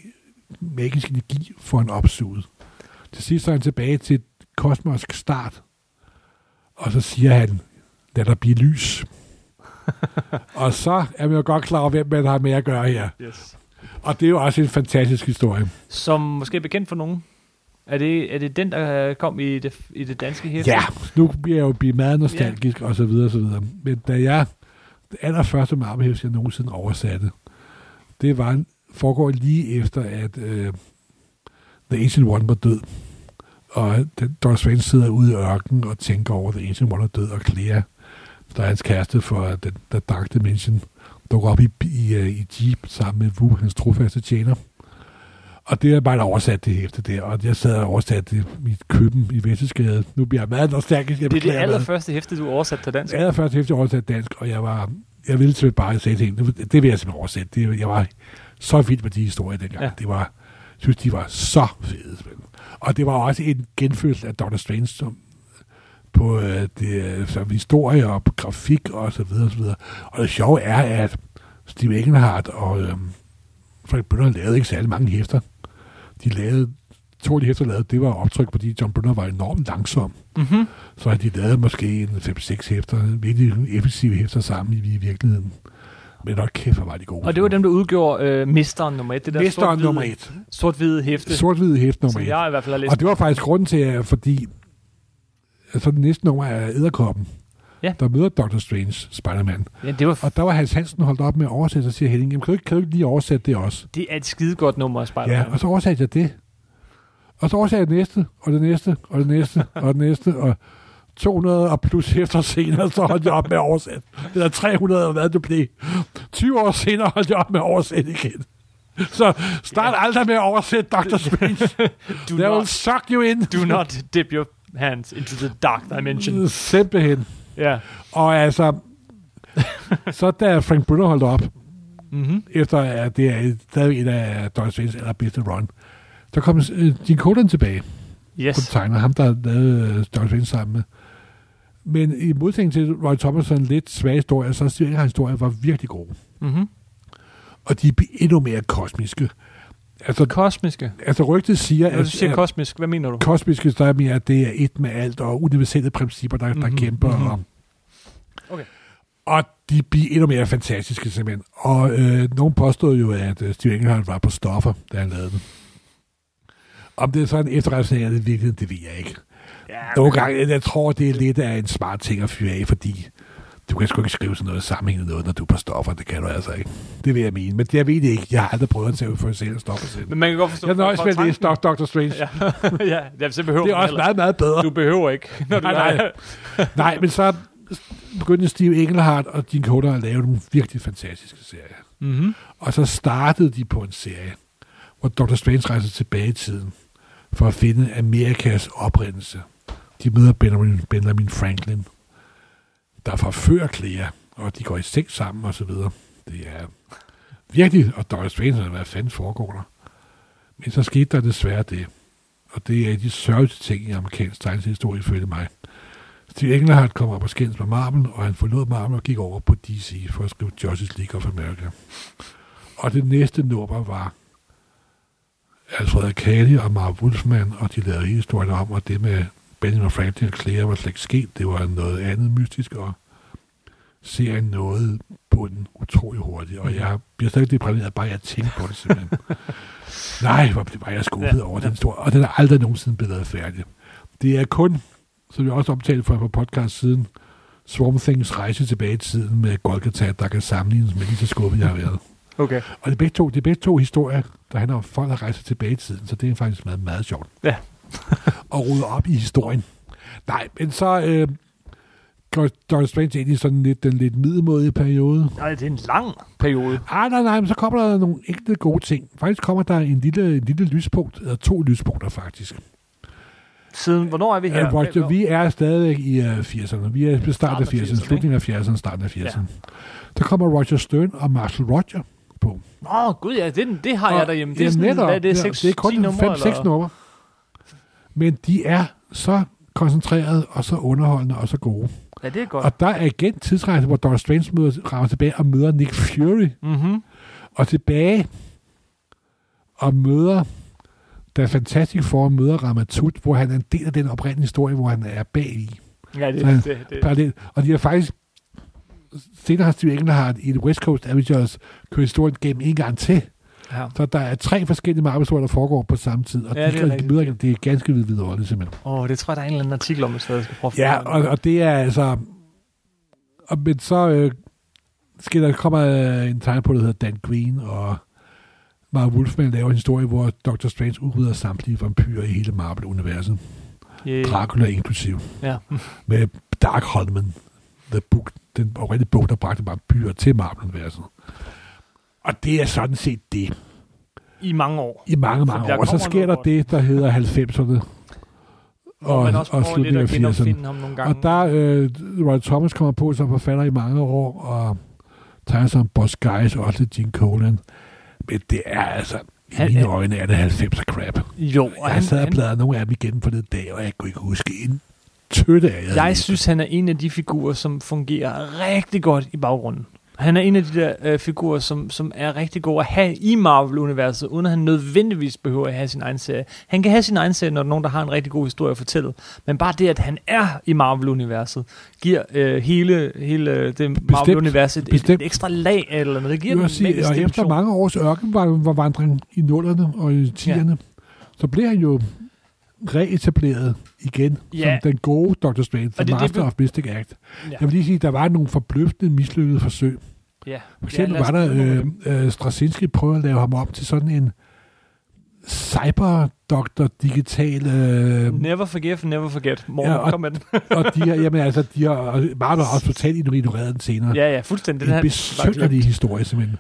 Speaker 2: magisk energi får han opsuget. Til sidst så er han tilbage til et kosmisk start. Og så siger han, lad der blive lys. *laughs* og så er man jo godt klar over, hvem man har med at gøre her.
Speaker 1: Yes.
Speaker 2: Og det er jo også en fantastisk historie.
Speaker 1: Som måske er bekendt for nogen. Er det, er det den, der kom i det, i det danske hæfte?
Speaker 2: Ja, nu bliver jeg jo blive meget nostalgisk og så videre og så videre. Men da jeg, det allerførste Marvel jeg nogensinde oversatte, det var, foregår lige efter, at øh, The Ancient One var død. Og Dr. Strange sidder ude i ørkenen og tænker over, at The Ancient One er død, og Clea, der er hans kæreste for den, der Dark Dimension, dukker op i, i, øh, i Jeep sammen med Wu, hans trofaste tjener. Og det er bare oversat det hæfte der, og jeg sad og oversatte det i mit køben i Vestesgade. Nu bliver jeg meget nostalgisk. Jeg
Speaker 1: Det er det allerførste hæfte, du oversat til dansk.
Speaker 2: Jeg havde først efter oversat dansk, og jeg var, jeg ville simpelthen bare sige til hende, det, det vil jeg simpelthen oversætte. Det, jeg var så vild med de historier dengang.
Speaker 1: Ja.
Speaker 2: Det var, jeg synes, de var så fede. Og det var også en genfødsel af Dr. Strange, som på øh, det, øh, som historie og grafik og så videre og så videre. Og det sjove er, at Steve Engelhardt og øh, Frank Brunner lavede ikke særlig mange hæfter. De lavede, to af de hæfter lavede, det var optryk, fordi John Brunner var enormt langsom.
Speaker 1: Mm-hmm.
Speaker 2: Så har de lavet måske en 5-6 hæfter, virkelig effektive hæfter sammen i, i virkeligheden. Men nok kæft, var de gode.
Speaker 1: Og det var dem, der udgjorde øh, Mesteren nummer et. Det der sort-hvide-
Speaker 2: nummer et.
Speaker 1: Sort-hvide hæfte,
Speaker 2: Sort-hvide hæft nummer
Speaker 1: som
Speaker 2: et.
Speaker 1: jeg i hvert fald har læst.
Speaker 2: Og det var faktisk grunden til, at fordi så det næste nummer er Æderkoppen,
Speaker 1: Ja.
Speaker 2: der møder Dr. Strange, Spider-Man.
Speaker 1: Ja, det, var,
Speaker 2: Og der var Hans Hansen holdt op med at oversætte, og siger Henning, jamen kan du, ikke, kan du ikke lige oversætte det også?
Speaker 1: det er et skidegodt nummer af Spider-Man.
Speaker 2: Ja, og så oversatte jeg det. Og så oversatte jeg det næste, og det næste, og det næste, *laughs* og det næste, og 200 og plus hæfter senere, så holdt jeg op med at oversætte. Eller 300, og hvad det blev. 20 år senere holdt jeg op med at oversætte igen. Så start
Speaker 1: Ja.
Speaker 2: aldrig med at oversætte Dr. Strange. *laughs*
Speaker 1: do,
Speaker 2: They will
Speaker 1: not,
Speaker 2: suck you in.
Speaker 1: do not dip your hands into the dark dimension.
Speaker 2: Simpelthen.
Speaker 1: Ja.
Speaker 2: Og altså, *laughs* så da Frank Brunner holdt op,
Speaker 1: Mm-hmm.
Speaker 2: efter at det er stadig en af Dr. Stranges allerbedste run, der kom øh, Gene Colan tilbage. yes.
Speaker 1: Yes.
Speaker 2: tegner, ham der lavede øh, Dr. Strange sammen med. Men i modsætning til Roy Thomason lidt svage historier, så Engelhardts historier var virkelig gode.
Speaker 1: Mm-hmm.
Speaker 2: Og de blev endnu mere kosmiske. Altså,
Speaker 1: Kosmiske.
Speaker 2: altså rygtet siger,
Speaker 1: Når du
Speaker 2: at,
Speaker 1: siger
Speaker 2: at
Speaker 1: kosmisk, hvad mener du?
Speaker 2: kosmiske, der er mere, at det er et med alt, og universelle principper, der, mm-hmm. der
Speaker 1: Mhm,
Speaker 2: kæmper.
Speaker 1: mhm.
Speaker 2: Og,
Speaker 1: Okay.
Speaker 2: og de bliver endnu mere fantastiske simpelthen. Og øh, nogen påstod jo, at øh, Steve Engelhardt var på stoffer, da han lavede den. Om det er sådan en efterrejsning af det virkelig, det ved jeg ikke.
Speaker 1: Ja,
Speaker 2: Nogle gange, jeg tror, det er lidt af en smart ting at fyre af, fordi du kan sgu ikke skrive sådan noget sammenhængende noget, når du er på stoffer. Det kan du altså ikke. Det vil jeg mene. Men jeg ved det ikke. Jeg har aldrig prøvet at tage for selv stoffer selv.
Speaker 1: Men man kan godt forstå...
Speaker 2: Jeg nøjes med at læse Dr. Strange.
Speaker 1: Ja, *laughs* ja, ja så behøver
Speaker 2: Det er også
Speaker 1: heller-
Speaker 2: meget, meget bedre.
Speaker 1: Du behøver ikke. Når du
Speaker 2: Nej, nej. *laughs* Nej, men så begyndte Steve Engelhardt og Gene Coder at lave nogle virkelig fantastiske serier.
Speaker 1: Mm-hmm.
Speaker 2: Og så startede de på en serie, hvor Dr. Strange rejser tilbage i tiden for at finde Amerikas oprindelse. De møder Benjamin, Benjamin Franklin, der forfører Clea, og de går i seng sammen og så videre. Det er virkelig, og Doris Strange, hvad fanden foregår der? Men så skete der desværre det, og det er de sørgeligste ting i amerikansk tegnshistorie, ifølge mig. Steve Englehart kom op og skændes med Marvel, og han forlod Marvel og gik over på DC for at skrive Justice League of America. Og det næste nummer var Alfred Akali og Marv Wolfman, og de lavede hele historien om, og det med Benjamin Franklin og Claire var slet ikke sket. Det var noget andet mystisk, og serien nåede på den utrolig hurtigt, og jeg bliver stadig deprimeret, bare jeg tænker på det simpelthen. *laughs* Nej, hvor var jeg skuffet
Speaker 1: Ja,
Speaker 2: over den historie, og den er aldrig nogensinde blevet lavet færdig. Det er kun, som jeg også omtalte for på podcast siden, Swarm Things rejse tilbage i tiden med Golgata, der kan sammenlignes med lige så skuffet, jeg har været.
Speaker 1: Okay.
Speaker 2: Og det er begge to, det er begge to historier, der handler om folk, der rejser tilbage i tiden, så det er faktisk meget, meget sjovt.
Speaker 1: Ja.
Speaker 2: Og rode op i historien. Nej, men så øh, går Dr. Strange ind i sådan lidt, den lidt middelmådige periode.
Speaker 1: Nej, det er en lang periode.
Speaker 2: Ah, nej, nej, men så kommer der nogle enkelte gode ting. Faktisk kommer der en lille, en lille lyspunkt, eller to lyspunkter faktisk.
Speaker 1: Siden, hvornår er vi her?
Speaker 2: Ja, Roger, vi er stadig i uh, 80'erne. Vi er ved starten af
Speaker 1: Starten af
Speaker 2: 80'erne,
Speaker 1: 80'erne,
Speaker 2: slutningen af 80'erne, starten af 80'erne. Der kommer Roger Stern og Marshall Roger på.
Speaker 1: Nå, gud ja, det, det har jeg derhjemme. Det er,
Speaker 2: Ja,
Speaker 1: sådan,
Speaker 2: netop.
Speaker 1: hvad er det,
Speaker 2: Ja,
Speaker 1: 6,
Speaker 2: det er kun
Speaker 1: 10 numre?
Speaker 2: 5-6 numre. Men de er så koncentreret og så underholdende og så gode.
Speaker 1: Ja, det er godt.
Speaker 2: Og der er igen tidsrejse, hvor Dr. Strange møder, rammer tilbage og møder Nick Fury.
Speaker 1: Mm-hmm.
Speaker 2: Og tilbage og møder da Fantastic Four møder Ramatut, hvor han er en del af den oprindelige historie, hvor han er bag i.
Speaker 1: Ja, det,
Speaker 2: Så-
Speaker 1: det, det.
Speaker 2: Og de har faktisk senere har Steve Englehart i The West Coast Avengers kørt historien gennem en gang til.
Speaker 1: Ja.
Speaker 2: Så der er tre forskellige Marvel-historier, der foregår på samme tid. Og
Speaker 1: Ja,
Speaker 2: ja,
Speaker 1: det
Speaker 2: de,
Speaker 1: er
Speaker 2: de møder, det er ganske vidunderligt simpelthen.
Speaker 1: Åh, oh, det tror jeg, der er en eller anden artikel om, hvis jeg skal prøve at
Speaker 2: Ja, og, og det er altså... Og, men så øh, sker der, kommer øh, en tegn på, der hedder Dan Green, og Mark Wolfman laver en historie, hvor Dr. Strange udrydder samtlige vampyrer i hele Marvel-universet.
Speaker 1: yeah.
Speaker 2: Dracula inklusiv.
Speaker 1: Ja. *laughs*
Speaker 2: Med Dark Holman, the book, den oprindelige bog, der bragte vampyrer til Marvel-universet. Og det er sådan set det.
Speaker 1: I mange år.
Speaker 2: I mange, mange år. Og så sker der
Speaker 1: godt.
Speaker 2: det, der hedder 90'erne.
Speaker 1: Hvor man også
Speaker 2: og
Speaker 1: lidt
Speaker 2: slutningen af 80'erne.
Speaker 1: genopfinde ham nogle gange.
Speaker 2: Og der, øh, Roy Thomas kommer på som forfatter i mange år, og tegner som Boss Guys, og også lidt Gene Colan. Men det er altså, i
Speaker 1: Han-
Speaker 2: mine øjne er det 90'er crap.
Speaker 1: Jo, og
Speaker 2: Jeg
Speaker 1: han,
Speaker 2: sad og bladrede nogle af dem igennem for det dag, og jeg kunne ikke huske en tøtte af.
Speaker 1: jeg
Speaker 2: læst.
Speaker 1: synes, han er en af de figurer, som fungerer rigtig godt i baggrunden. Han er en af de der øh, figurer, som, som er rigtig god at have i Marvel-universet, uden at han nødvendigvis behøver at have sin egen serie. Han kan have sin egen serie, når der er nogen, der har en rigtig god historie at fortælle. Men bare det, at han er i Marvel-universet, giver øh, hele, hele det Marvel-universet et, et, ekstra lag eller andet. Det giver
Speaker 2: Jeg sige, og efter mange års ørkenvandring i nullerne og i tierne, så bliver han jo reetableret igen
Speaker 1: Ja.
Speaker 2: som den gode Dr. Strange, the
Speaker 1: det- det
Speaker 2: Master
Speaker 1: be-
Speaker 2: of Mystic Act.
Speaker 1: Ja.
Speaker 2: Jeg vil lige sige, der var nogle forbløffende mislykkede forsøg.
Speaker 1: Ja.
Speaker 2: For eksempel
Speaker 1: os
Speaker 2: var der, øh, øh, Straczynski prøvede at lave ham op til sådan en cyber-doktor digital øh,
Speaker 1: Never forgive, never forget. Morten,
Speaker 2: Ja,
Speaker 1: ja,
Speaker 2: og-
Speaker 1: kom med den.
Speaker 2: og de har, jamen altså, de har, har også *laughs* totalt ignoreret den senere.
Speaker 1: ja, ja, fuldstændig. Den
Speaker 2: en besønderlig historie, simpelthen.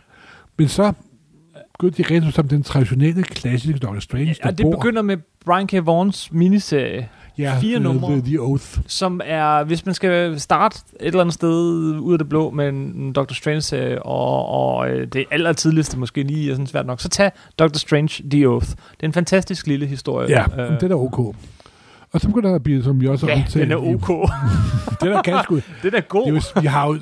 Speaker 2: Men så begyndte de rent som den traditionelle, klassiske Doctor Strange,
Speaker 1: Ja, og det
Speaker 2: bor,
Speaker 1: begynder med Brian K. Vaughns miniserie,
Speaker 2: ja,
Speaker 1: fire
Speaker 2: øh,
Speaker 1: numre.
Speaker 2: The, The Oath.
Speaker 1: som er, hvis man skal starte et eller andet sted ud af det blå med en Doctor Strange-serie, og, og øh, det aller tidligste måske lige er sådan svært nok, så tag Doctor Strange The Oath. Det er en fantastisk lille historie.
Speaker 2: Ja,
Speaker 1: Øh,
Speaker 2: den er ok. Og så begynder der at blive, som vi også har
Speaker 1: ja,
Speaker 2: omtalt,
Speaker 1: den er ok. *laughs*
Speaker 2: den er ganske ud.
Speaker 1: den er god.
Speaker 2: Det er jo, vi har jo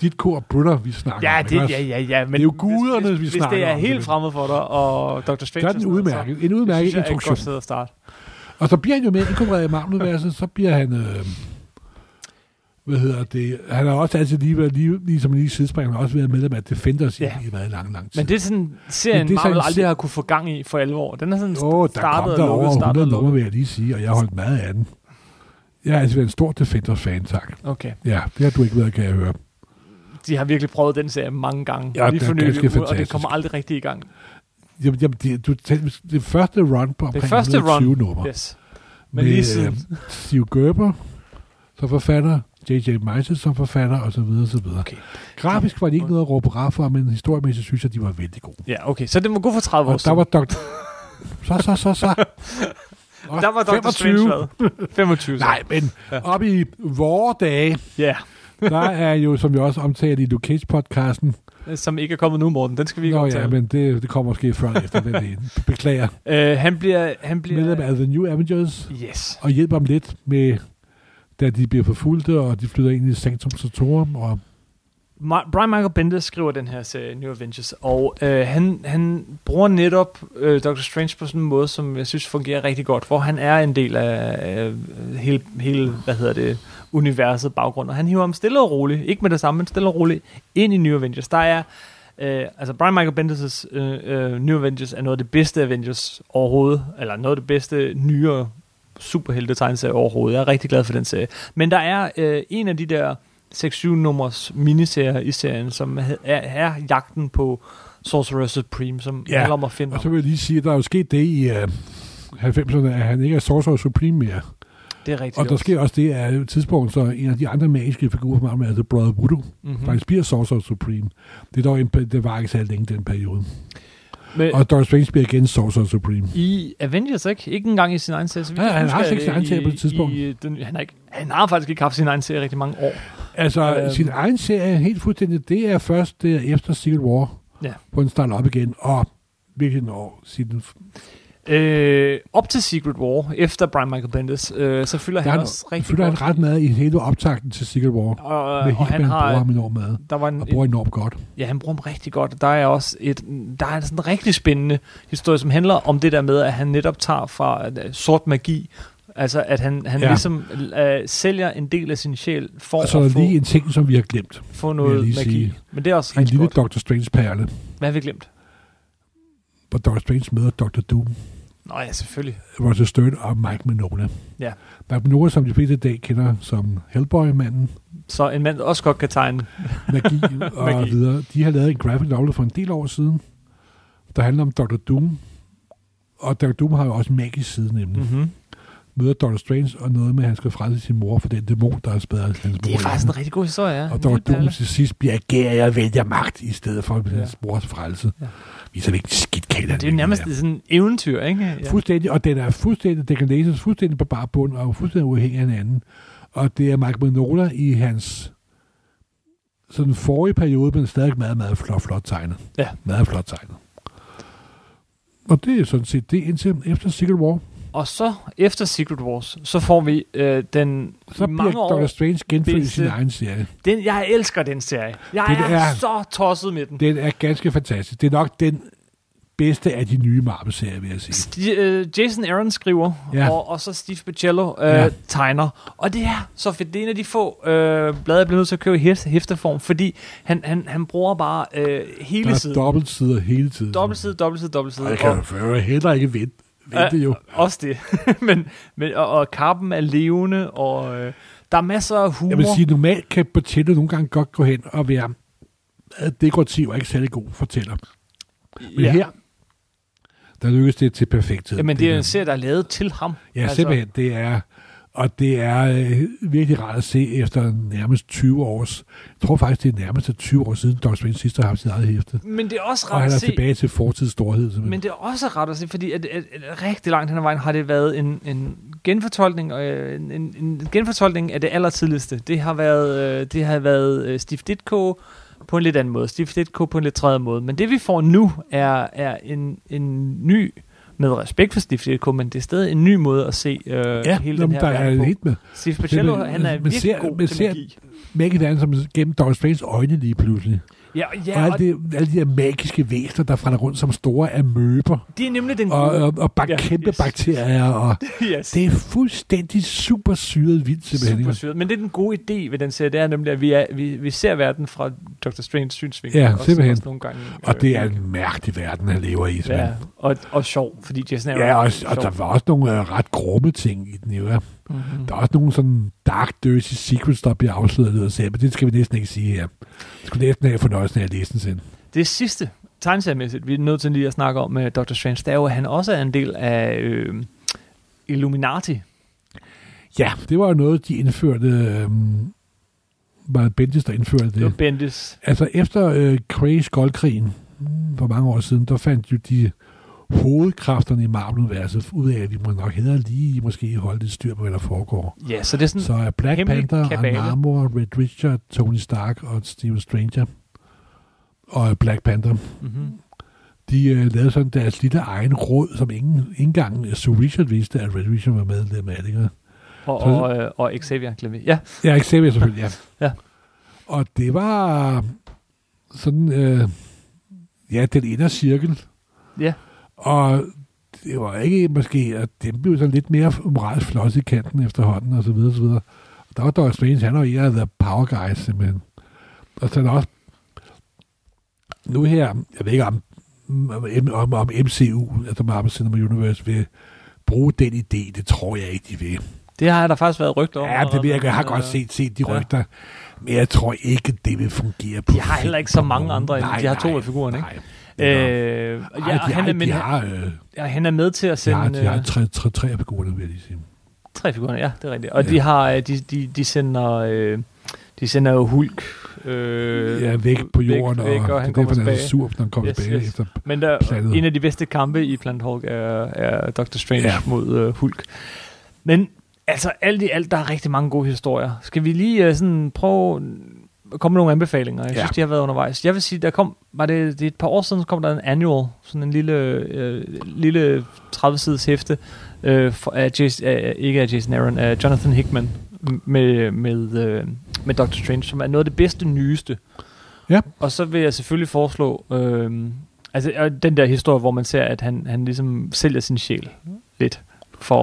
Speaker 2: dit kor og Brunner, vi snakker
Speaker 1: Ja,
Speaker 2: om.
Speaker 1: det, ja, ja, ja. Men
Speaker 2: er jo guderne,
Speaker 1: hvis,
Speaker 2: vi
Speaker 1: hvis,
Speaker 2: snakker
Speaker 1: hvis det er
Speaker 2: om,
Speaker 1: helt fremmed for dig, og Doctor Strange...
Speaker 2: Så er den udmærket. En
Speaker 1: Så, det
Speaker 2: udmærket
Speaker 1: synes jeg er et godt
Speaker 2: introduktion.
Speaker 1: sted at starte.
Speaker 2: Og så bliver han jo mere inkorporeret i så bliver han... Øh, hvad hedder det? Han har også altid lige været, lige, ligesom lige sidespring, han har også været medlem af Defenders
Speaker 1: Ja.
Speaker 2: i, meget lang, lang tid.
Speaker 1: Men det er sådan serien,
Speaker 2: Men det er sådan
Speaker 1: Marvel
Speaker 2: en
Speaker 1: aldrig har kunne få gang i for alvor. Den er sådan
Speaker 2: Åh, oh, der
Speaker 1: startet
Speaker 2: kom der over
Speaker 1: startet
Speaker 2: 100
Speaker 1: og
Speaker 2: numre,
Speaker 1: lukket.
Speaker 2: vil jeg lige sige, og jeg har holdt meget af den. Jeg er altså været en stor Defenders-fan, tak.
Speaker 1: Okay.
Speaker 2: Ja, det har du ikke været, kan jeg høre.
Speaker 1: De har virkelig prøvet den serie mange gange.
Speaker 2: Ja,
Speaker 1: Lige
Speaker 2: er
Speaker 1: for nylig, og det kommer aldrig rigtig i gang.
Speaker 2: Jamen, jamen det, du, det første run på omkring
Speaker 1: første
Speaker 2: 120
Speaker 1: run,
Speaker 2: numre.
Speaker 1: Yes. Men lige siden.
Speaker 2: Øh, Steve Gerber, så forfatter, J.J. Michael som forfatter, og så videre, så videre.
Speaker 1: Okay.
Speaker 2: Grafisk var de ikke noget at råbe hurra for, men historiemæssigt synes jeg, de var vældig gode.
Speaker 1: Ja, okay. Så det må gå for 30 år
Speaker 2: Og der var Dr. Så, så, så, så. Og *laughs*
Speaker 1: Der var Dr. Strange hvad? 25. så.
Speaker 2: Nej, men
Speaker 1: Ja.
Speaker 2: op i vore dage,
Speaker 1: Ja,
Speaker 2: der er jo, som vi også omtalte i Luke Cage-podcasten,
Speaker 1: som ikke er kommet nu, Morten. Den skal vi ikke
Speaker 2: Nå
Speaker 1: omtale.
Speaker 2: ja, men det, det kommer måske før efter den ene. Beklager.
Speaker 1: Øh, han bliver... Han bliver
Speaker 2: Medlem af The New Avengers,
Speaker 1: yes.
Speaker 2: og hjælper dem lidt med, da de bliver forfulgte, og de flytter ind i Sanctum Sanctorum, og
Speaker 1: Brian Michael Bendis skriver den her serie, New Avengers, og øh, han, han bruger netop øh, Doctor Strange på sådan en måde, som jeg synes fungerer rigtig godt, hvor han er en del af øh, hele, hele, hvad hedder det, universet baggrund, og han hiver ham stille og roligt, ikke med det samme, men stille og roligt, ind i New Avengers. Der er, øh, altså Brian Michael Bendis' øh, øh, New Avengers er noget af det bedste Avengers overhovedet, eller noget af det bedste nyere superhelte tegneserie overhovedet. Jeg er rigtig glad for den serie. Men der er øh, en af de der 6-7 nummers miniserier i serien, som er, er jagten på Sorcerer Supreme, som
Speaker 2: Ja,
Speaker 1: handler om at finde
Speaker 2: Og så vil jeg lige sige, at der er jo sket det i uh, 90'erne, at han ikke er Sorcerer Supreme mere.
Speaker 1: Det er rigtigt.
Speaker 2: Og der sker også det, at et tidspunkt, så en af de andre magiske figurer fra Marvel, altså Brother Voodoo,
Speaker 1: mm-hmm.
Speaker 2: faktisk bliver Sorcerer Supreme. Det, er dog en, det var ikke så længe den periode.
Speaker 1: Men,
Speaker 2: Og Doctor Strange bliver igen Sorcerer Supreme.
Speaker 1: I Avengers, ikke? Ikke engang i sin egen serie. så
Speaker 2: Ja, han har ikke sin
Speaker 1: øh,
Speaker 2: egen serie på det tidspunkt.
Speaker 1: I, den, han, har ikke, han har faktisk ikke haft sin egen serie rigtig mange år.
Speaker 2: Altså,
Speaker 1: øhm.
Speaker 2: sin egen serie, helt fuldstændig, det er først det er efter Civil War,
Speaker 1: Ja.
Speaker 2: hvor den starter op igen, og virkelig når siden...
Speaker 1: Øh, op til Secret War, efter Brian Michael Bendis, øh, så fylder
Speaker 2: Der
Speaker 1: han også rigtig
Speaker 2: Fylder
Speaker 1: godt.
Speaker 2: han ret meget i hele optakten til Civil War.
Speaker 1: Og,
Speaker 2: med
Speaker 1: og han
Speaker 2: Hickman bruger
Speaker 1: har,
Speaker 2: ham enormt meget,
Speaker 1: der var en,
Speaker 2: og bruger enormt godt.
Speaker 1: Ja, han bruger dem rigtig godt. Der er også et, der er sådan en rigtig spændende historie, som handler om det der med, at han netop tager fra uh, sort magi, altså at han, han ja. Ligesom uh, sælger en del af sin sjæl for
Speaker 2: Og så er
Speaker 1: at få,
Speaker 2: lige en ting, som vi har glemt.
Speaker 1: få noget magi.
Speaker 2: sige.
Speaker 1: Men det er også
Speaker 2: En lille
Speaker 1: godt.
Speaker 2: Doctor Strange-perle,
Speaker 1: Hvad har vi glemt?
Speaker 2: hvor Doctor Strange møder Doctor Doom,
Speaker 1: Nå ja, selvfølgelig.
Speaker 2: Roger Stern og Mike Mignola.
Speaker 1: Ja.
Speaker 2: Mike Mignola, som de fleste i dag kender som Hellboy-manden,
Speaker 1: Så en mand, der også godt kan tegne.
Speaker 2: magi *laughs* og
Speaker 1: Magi.
Speaker 2: videre. De har lavet en graphic novel for en del år siden, der handler om Dr. Doom. Og Dr. Doom har jo også en magisk side, nemlig. Mm.
Speaker 1: Mm-hmm.
Speaker 2: Møder Dr. Strange, og noget med, at han skal frelse sin mor for den dæmon, der har spadet hans mor.
Speaker 1: Det er faktisk en rigtig god historie, ja.
Speaker 2: Og
Speaker 1: lille
Speaker 2: Doom til sidst bliver agerer og vælger magt, i stedet for
Speaker 1: Ja.
Speaker 2: hans mors frelse.
Speaker 1: Ja.
Speaker 2: Viser det ikke skidt kan
Speaker 1: Det er jo nærmest sådan en eventyr, ikke? Ja.
Speaker 2: Fuldstændig, og den er fuldstændig, det kan læses fuldstændig på bare bund, og fuldstændig uafhængig af hinanden. Og det er Mike Mignola i hans sådan forrige periode, men stadig meget, meget flot, flot tegnet.
Speaker 1: Ja.
Speaker 2: Meget flot tegnet. Og det er sådan set det indtil efter Secret War.
Speaker 1: Og så efter Secret Wars, så får vi øh, den
Speaker 2: Så
Speaker 1: mange
Speaker 2: bliver
Speaker 1: år
Speaker 2: Dr. Strange genfødt i sin egen serie.
Speaker 1: Den, jeg elsker den serie. Jeg
Speaker 2: Det
Speaker 1: er,
Speaker 2: er-
Speaker 1: så tosset med den.
Speaker 2: Den er ganske fantastisk. Det er nok den bedste af de nye Marvel-serier, vil jeg sige.
Speaker 1: Sti- øh, Jason Aaron skriver,
Speaker 2: Ja.
Speaker 1: og, og så Steve Pichello øh,
Speaker 2: Ja.
Speaker 1: tegner. Og det er så fedt. Det er en af de få øh, blade, jeg bliver nødt til at købe i hæfte- hæfteform, fordi han, han, han bruger bare øh, hele
Speaker 2: Der er
Speaker 1: siden.
Speaker 2: dobbeltsider hele tiden.
Speaker 1: Dobbeltside, dobbeltside, dobbeltside.
Speaker 2: Og jeg kan jo heller ikke vente, vente jo.
Speaker 1: Også det. *laughs* men, men, og, og kappen er levende, og øh, der er masser af humor.
Speaker 2: Jeg vil sige, normalt kan Bocello nogle gange godt gå hen og være øh, dekorativ og ikke særlig god fortæller. Men
Speaker 1: ja.
Speaker 2: her, der lykkes det til perfekthed.
Speaker 1: Jamen, det er en serie, der er lavet til ham.
Speaker 2: Ja, altså, simpelthen. Det er, og det er øh, virkelig rart at se efter nærmest 20 års... Jeg tror faktisk, det er nærmest 20 år siden, Dr. Strange sidst har haft sit eget hæfte.
Speaker 1: Men det er også
Speaker 2: Og
Speaker 1: ret
Speaker 2: han
Speaker 1: at
Speaker 2: er
Speaker 1: se.
Speaker 2: tilbage til fortidens storhed. simpelthen.
Speaker 1: Men det er også ret at se, fordi at, at, at rigtig langt hen ad vejen har det været en, en genfortolkning, og øh, en, en, en genfortolkning af det allertidligste. Det har været, øh, det har været øh, Steve Ditko på en lidt anden måde, Steve Ditko på en lidt tredje måde. Men det vi får nu er, er en, en ny, med respekt for Steve Ditko, men det er stadig en ny måde at se øh,
Speaker 2: ja,
Speaker 1: hele den her
Speaker 2: der er
Speaker 1: verden på.
Speaker 2: helt med.
Speaker 1: Steve Pichello,
Speaker 2: Men-
Speaker 1: han er
Speaker 2: men
Speaker 1: virkelig
Speaker 2: ser-
Speaker 1: god til
Speaker 2: ser-. Mægge verden, som gennem Dr. Stranges øjne lige pludselig.
Speaker 1: Ja,
Speaker 2: Ja, og
Speaker 1: og
Speaker 2: alle, de, alle de her magiske væsener, der frænder rundt som store amøber.
Speaker 1: det er nemlig den
Speaker 2: Og, og, og bak-
Speaker 1: Ja,
Speaker 2: kæmpe
Speaker 1: yes.
Speaker 2: bakterier. Og *laughs*
Speaker 1: yes.
Speaker 2: det er fuldstændig super syret vildt, simpelthen.
Speaker 1: Super syret. Men det er den gode idé ved den serie, det er nemlig, at vi, er, vi, vi ser verden fra Dr. Strange synsvinkel.
Speaker 2: Ja,
Speaker 1: også,
Speaker 2: simpelthen.
Speaker 1: Også nogle gange,
Speaker 2: Og det er
Speaker 1: øh,
Speaker 2: en mærkelig verden, han lever i.
Speaker 1: ja,
Speaker 2: Ja,
Speaker 1: og, og sjov, fordi Jason Aaron
Speaker 2: ja og,
Speaker 1: sjov.
Speaker 2: og der var også nogle uh, ret grumme ting i den. Jo, ja.
Speaker 1: Mm-hmm.
Speaker 2: Der er også nogle sådan dark, dirty secrets, der bliver afsløret serien, men det skal vi næsten ikke sige her. Vi skulle næsten have fornøjelsen af at læse den selv.
Speaker 1: Det sidste, tegneseriemæssigt, vi er nødt til lige at snakke om med Dr. Strange, det er jo, at han også er en del af øh, Illuminati.
Speaker 2: Ja, det var jo noget, de indførte øhm, var Bendis, der indførte det.
Speaker 1: Det var Bendis.
Speaker 2: Altså efter øh, Craze Goldkrigen for mange år siden, der fandt jo de hovedkræfterne i Marvel-universet ud af, at vi må nok hellere lige måske holde lidt styr på, hvad der foregår.
Speaker 1: Ja, så det er sådan...
Speaker 2: Så er Black Panther,
Speaker 1: kabale.
Speaker 2: Namor, Red Richard, Tony Stark og Steve Stranger og Black Panther,
Speaker 1: Mm-hmm.
Speaker 2: de øh, lavede sådan deres lille egen råd, som ingen, ikke engang Sue Richard vidste, at Red Richard var medlem af det.
Speaker 1: Og,
Speaker 2: Så-
Speaker 1: og, øh, og Xavier, glemmer vi. Ja,
Speaker 2: Ja, Xavier selvfølgelig, ja. *laughs*
Speaker 1: Ja.
Speaker 2: Og det var sådan, øh, ja, den ene cirkel.
Speaker 1: Ja.
Speaker 2: Og det var ikke måske, at dem blev sådan lidt mere moralsk floss i kanten efterhånden, og så videre, og så videre. Og der var Doug Strange, han var en af the power guys, simpelthen. Og så er der også, nu her, jeg ved ikke om, om, om, MCU, altså Marvel Cinema Universe, vil bruge den idé, det tror jeg ikke, de vil.
Speaker 1: det har der faktisk været rygter om.
Speaker 2: Ja, det vil jeg, jeg har godt set, set de
Speaker 1: ja.
Speaker 2: rygter, men jeg tror ikke, det vil fungere på
Speaker 1: De har heller ikke så mange andre end- de har to af figurerne, ikke?
Speaker 2: ikke?
Speaker 1: Øh, ja,
Speaker 2: de,
Speaker 1: han, er, men,
Speaker 2: har, øh,
Speaker 1: ja, han er med til at
Speaker 2: de,
Speaker 1: sende...
Speaker 2: har, de har
Speaker 1: øh,
Speaker 2: tre, tre, tre af figurerne, vil jeg lige sige.
Speaker 1: Tre figurer, ja, det er rigtigt. Og
Speaker 2: Ja.
Speaker 1: de har, øh, de, de, de sender, øh, de sender jo Hulk. Øh,
Speaker 2: Ja, væk på jorden,
Speaker 1: væk,
Speaker 2: og,
Speaker 1: og
Speaker 2: og
Speaker 1: han
Speaker 2: det er derfor, han er så sur, når han kommer
Speaker 1: Yes,
Speaker 2: tilbage
Speaker 1: yes.
Speaker 2: efter.
Speaker 1: Men der,
Speaker 2: Planet.
Speaker 1: en af de bedste kampe i Planet Hulk er, er Doctor Strange
Speaker 2: Ja.
Speaker 1: ja. mod øh, Hulk. Men altså, alt i alt, der er rigtig mange gode historier. Skal vi lige øh, sådan prøve komme med nogle anbefalinger? Jeg
Speaker 2: Ja.
Speaker 1: synes, de har været undervejs. Jeg vil sige, der kom, var det, det et par år siden, så kom der en annual, sådan en lille, øh, lille 30-sides hæfte, øh, for, af Jason, af, ikke af Jason Aaron, af Jonathan Hickman, med, med, øh, med Doctor Strange, som er noget af det bedste, nyeste.
Speaker 2: Ja.
Speaker 1: Og så vil jeg selvfølgelig foreslå, øh, altså øh, den der historie, hvor man ser, at han, han ligesom sælger sin sjæl lidt, for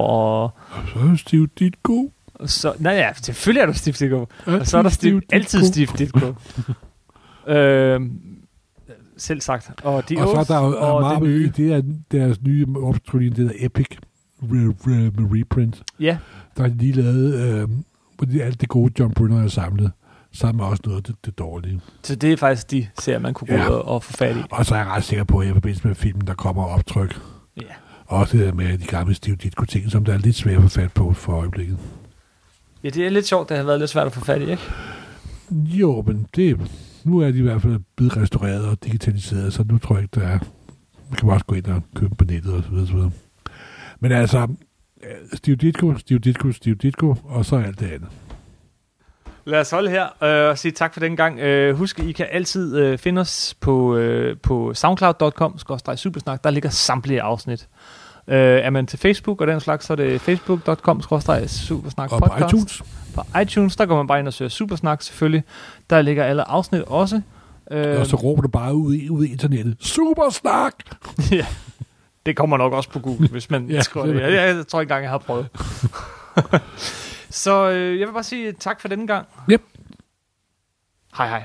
Speaker 1: at...
Speaker 2: Og så er Steve
Speaker 1: Så, nej, ja, selvfølgelig er der Ditko.
Speaker 2: Ja,
Speaker 1: Og så er der
Speaker 2: Ditko.
Speaker 1: altid Steve Ditko. øh, selv sagt. Og, de
Speaker 2: Og så er der jo
Speaker 1: og
Speaker 2: og
Speaker 1: det
Speaker 2: det er deres nye optrykning, det der Epic re, re, med reprint.
Speaker 1: Ja,
Speaker 2: Der de lige lavet, øh, hvor de, alt det gode John Brunner er samlet, sammen med også noget af det, det dårlige.
Speaker 1: så det er faktisk de serier, man kunne gå
Speaker 2: Ja.
Speaker 1: og, få fat i.
Speaker 2: Og så er jeg ret sikker på, at i forbindelse med filmen, der kommer optryk.
Speaker 1: Ja.
Speaker 2: Også med de gamle Steve Ditko ting, som der er lidt svært at få fat på for øjeblikket.
Speaker 1: Ja, det er lidt sjovt, det har været lidt svært at få fat i, ikke?
Speaker 2: Jo, men det, nu er de i hvert fald blevet restaureret og digitaliseret, så nu tror jeg ikke, der er... Man kan også gå ind og købe på nettet og så videre, så videre. Men altså, øh, Steve Ditko, Steve Ditko, Steve Ditko, og så alt det andet.
Speaker 1: Lad os holde her øh, og sige tak for den gang. Øh, husk, I kan altid øh, finde os på, øh, på soundcloud.com, supersnak. Der ligger samtlige afsnit. Øh, er man til Facebook og den slags, så er det facebook.com, supersnak
Speaker 2: Og på iTunes,
Speaker 1: På iTunes, der går man bare ind og søger Supersnak selvfølgelig. Der ligger alle afsnit også. Øh,
Speaker 2: og så råber du bare ud i, ud i internettet, Supersnak! *laughs*
Speaker 1: ja, det kommer nok også på Google, hvis man *laughs*
Speaker 2: Ja,
Speaker 1: skriver det. jeg, jeg tror ikke engang, jeg har prøvet. *laughs* så øh, jeg vil bare sige tak for denne gang.
Speaker 2: Yep.
Speaker 1: Hej hej.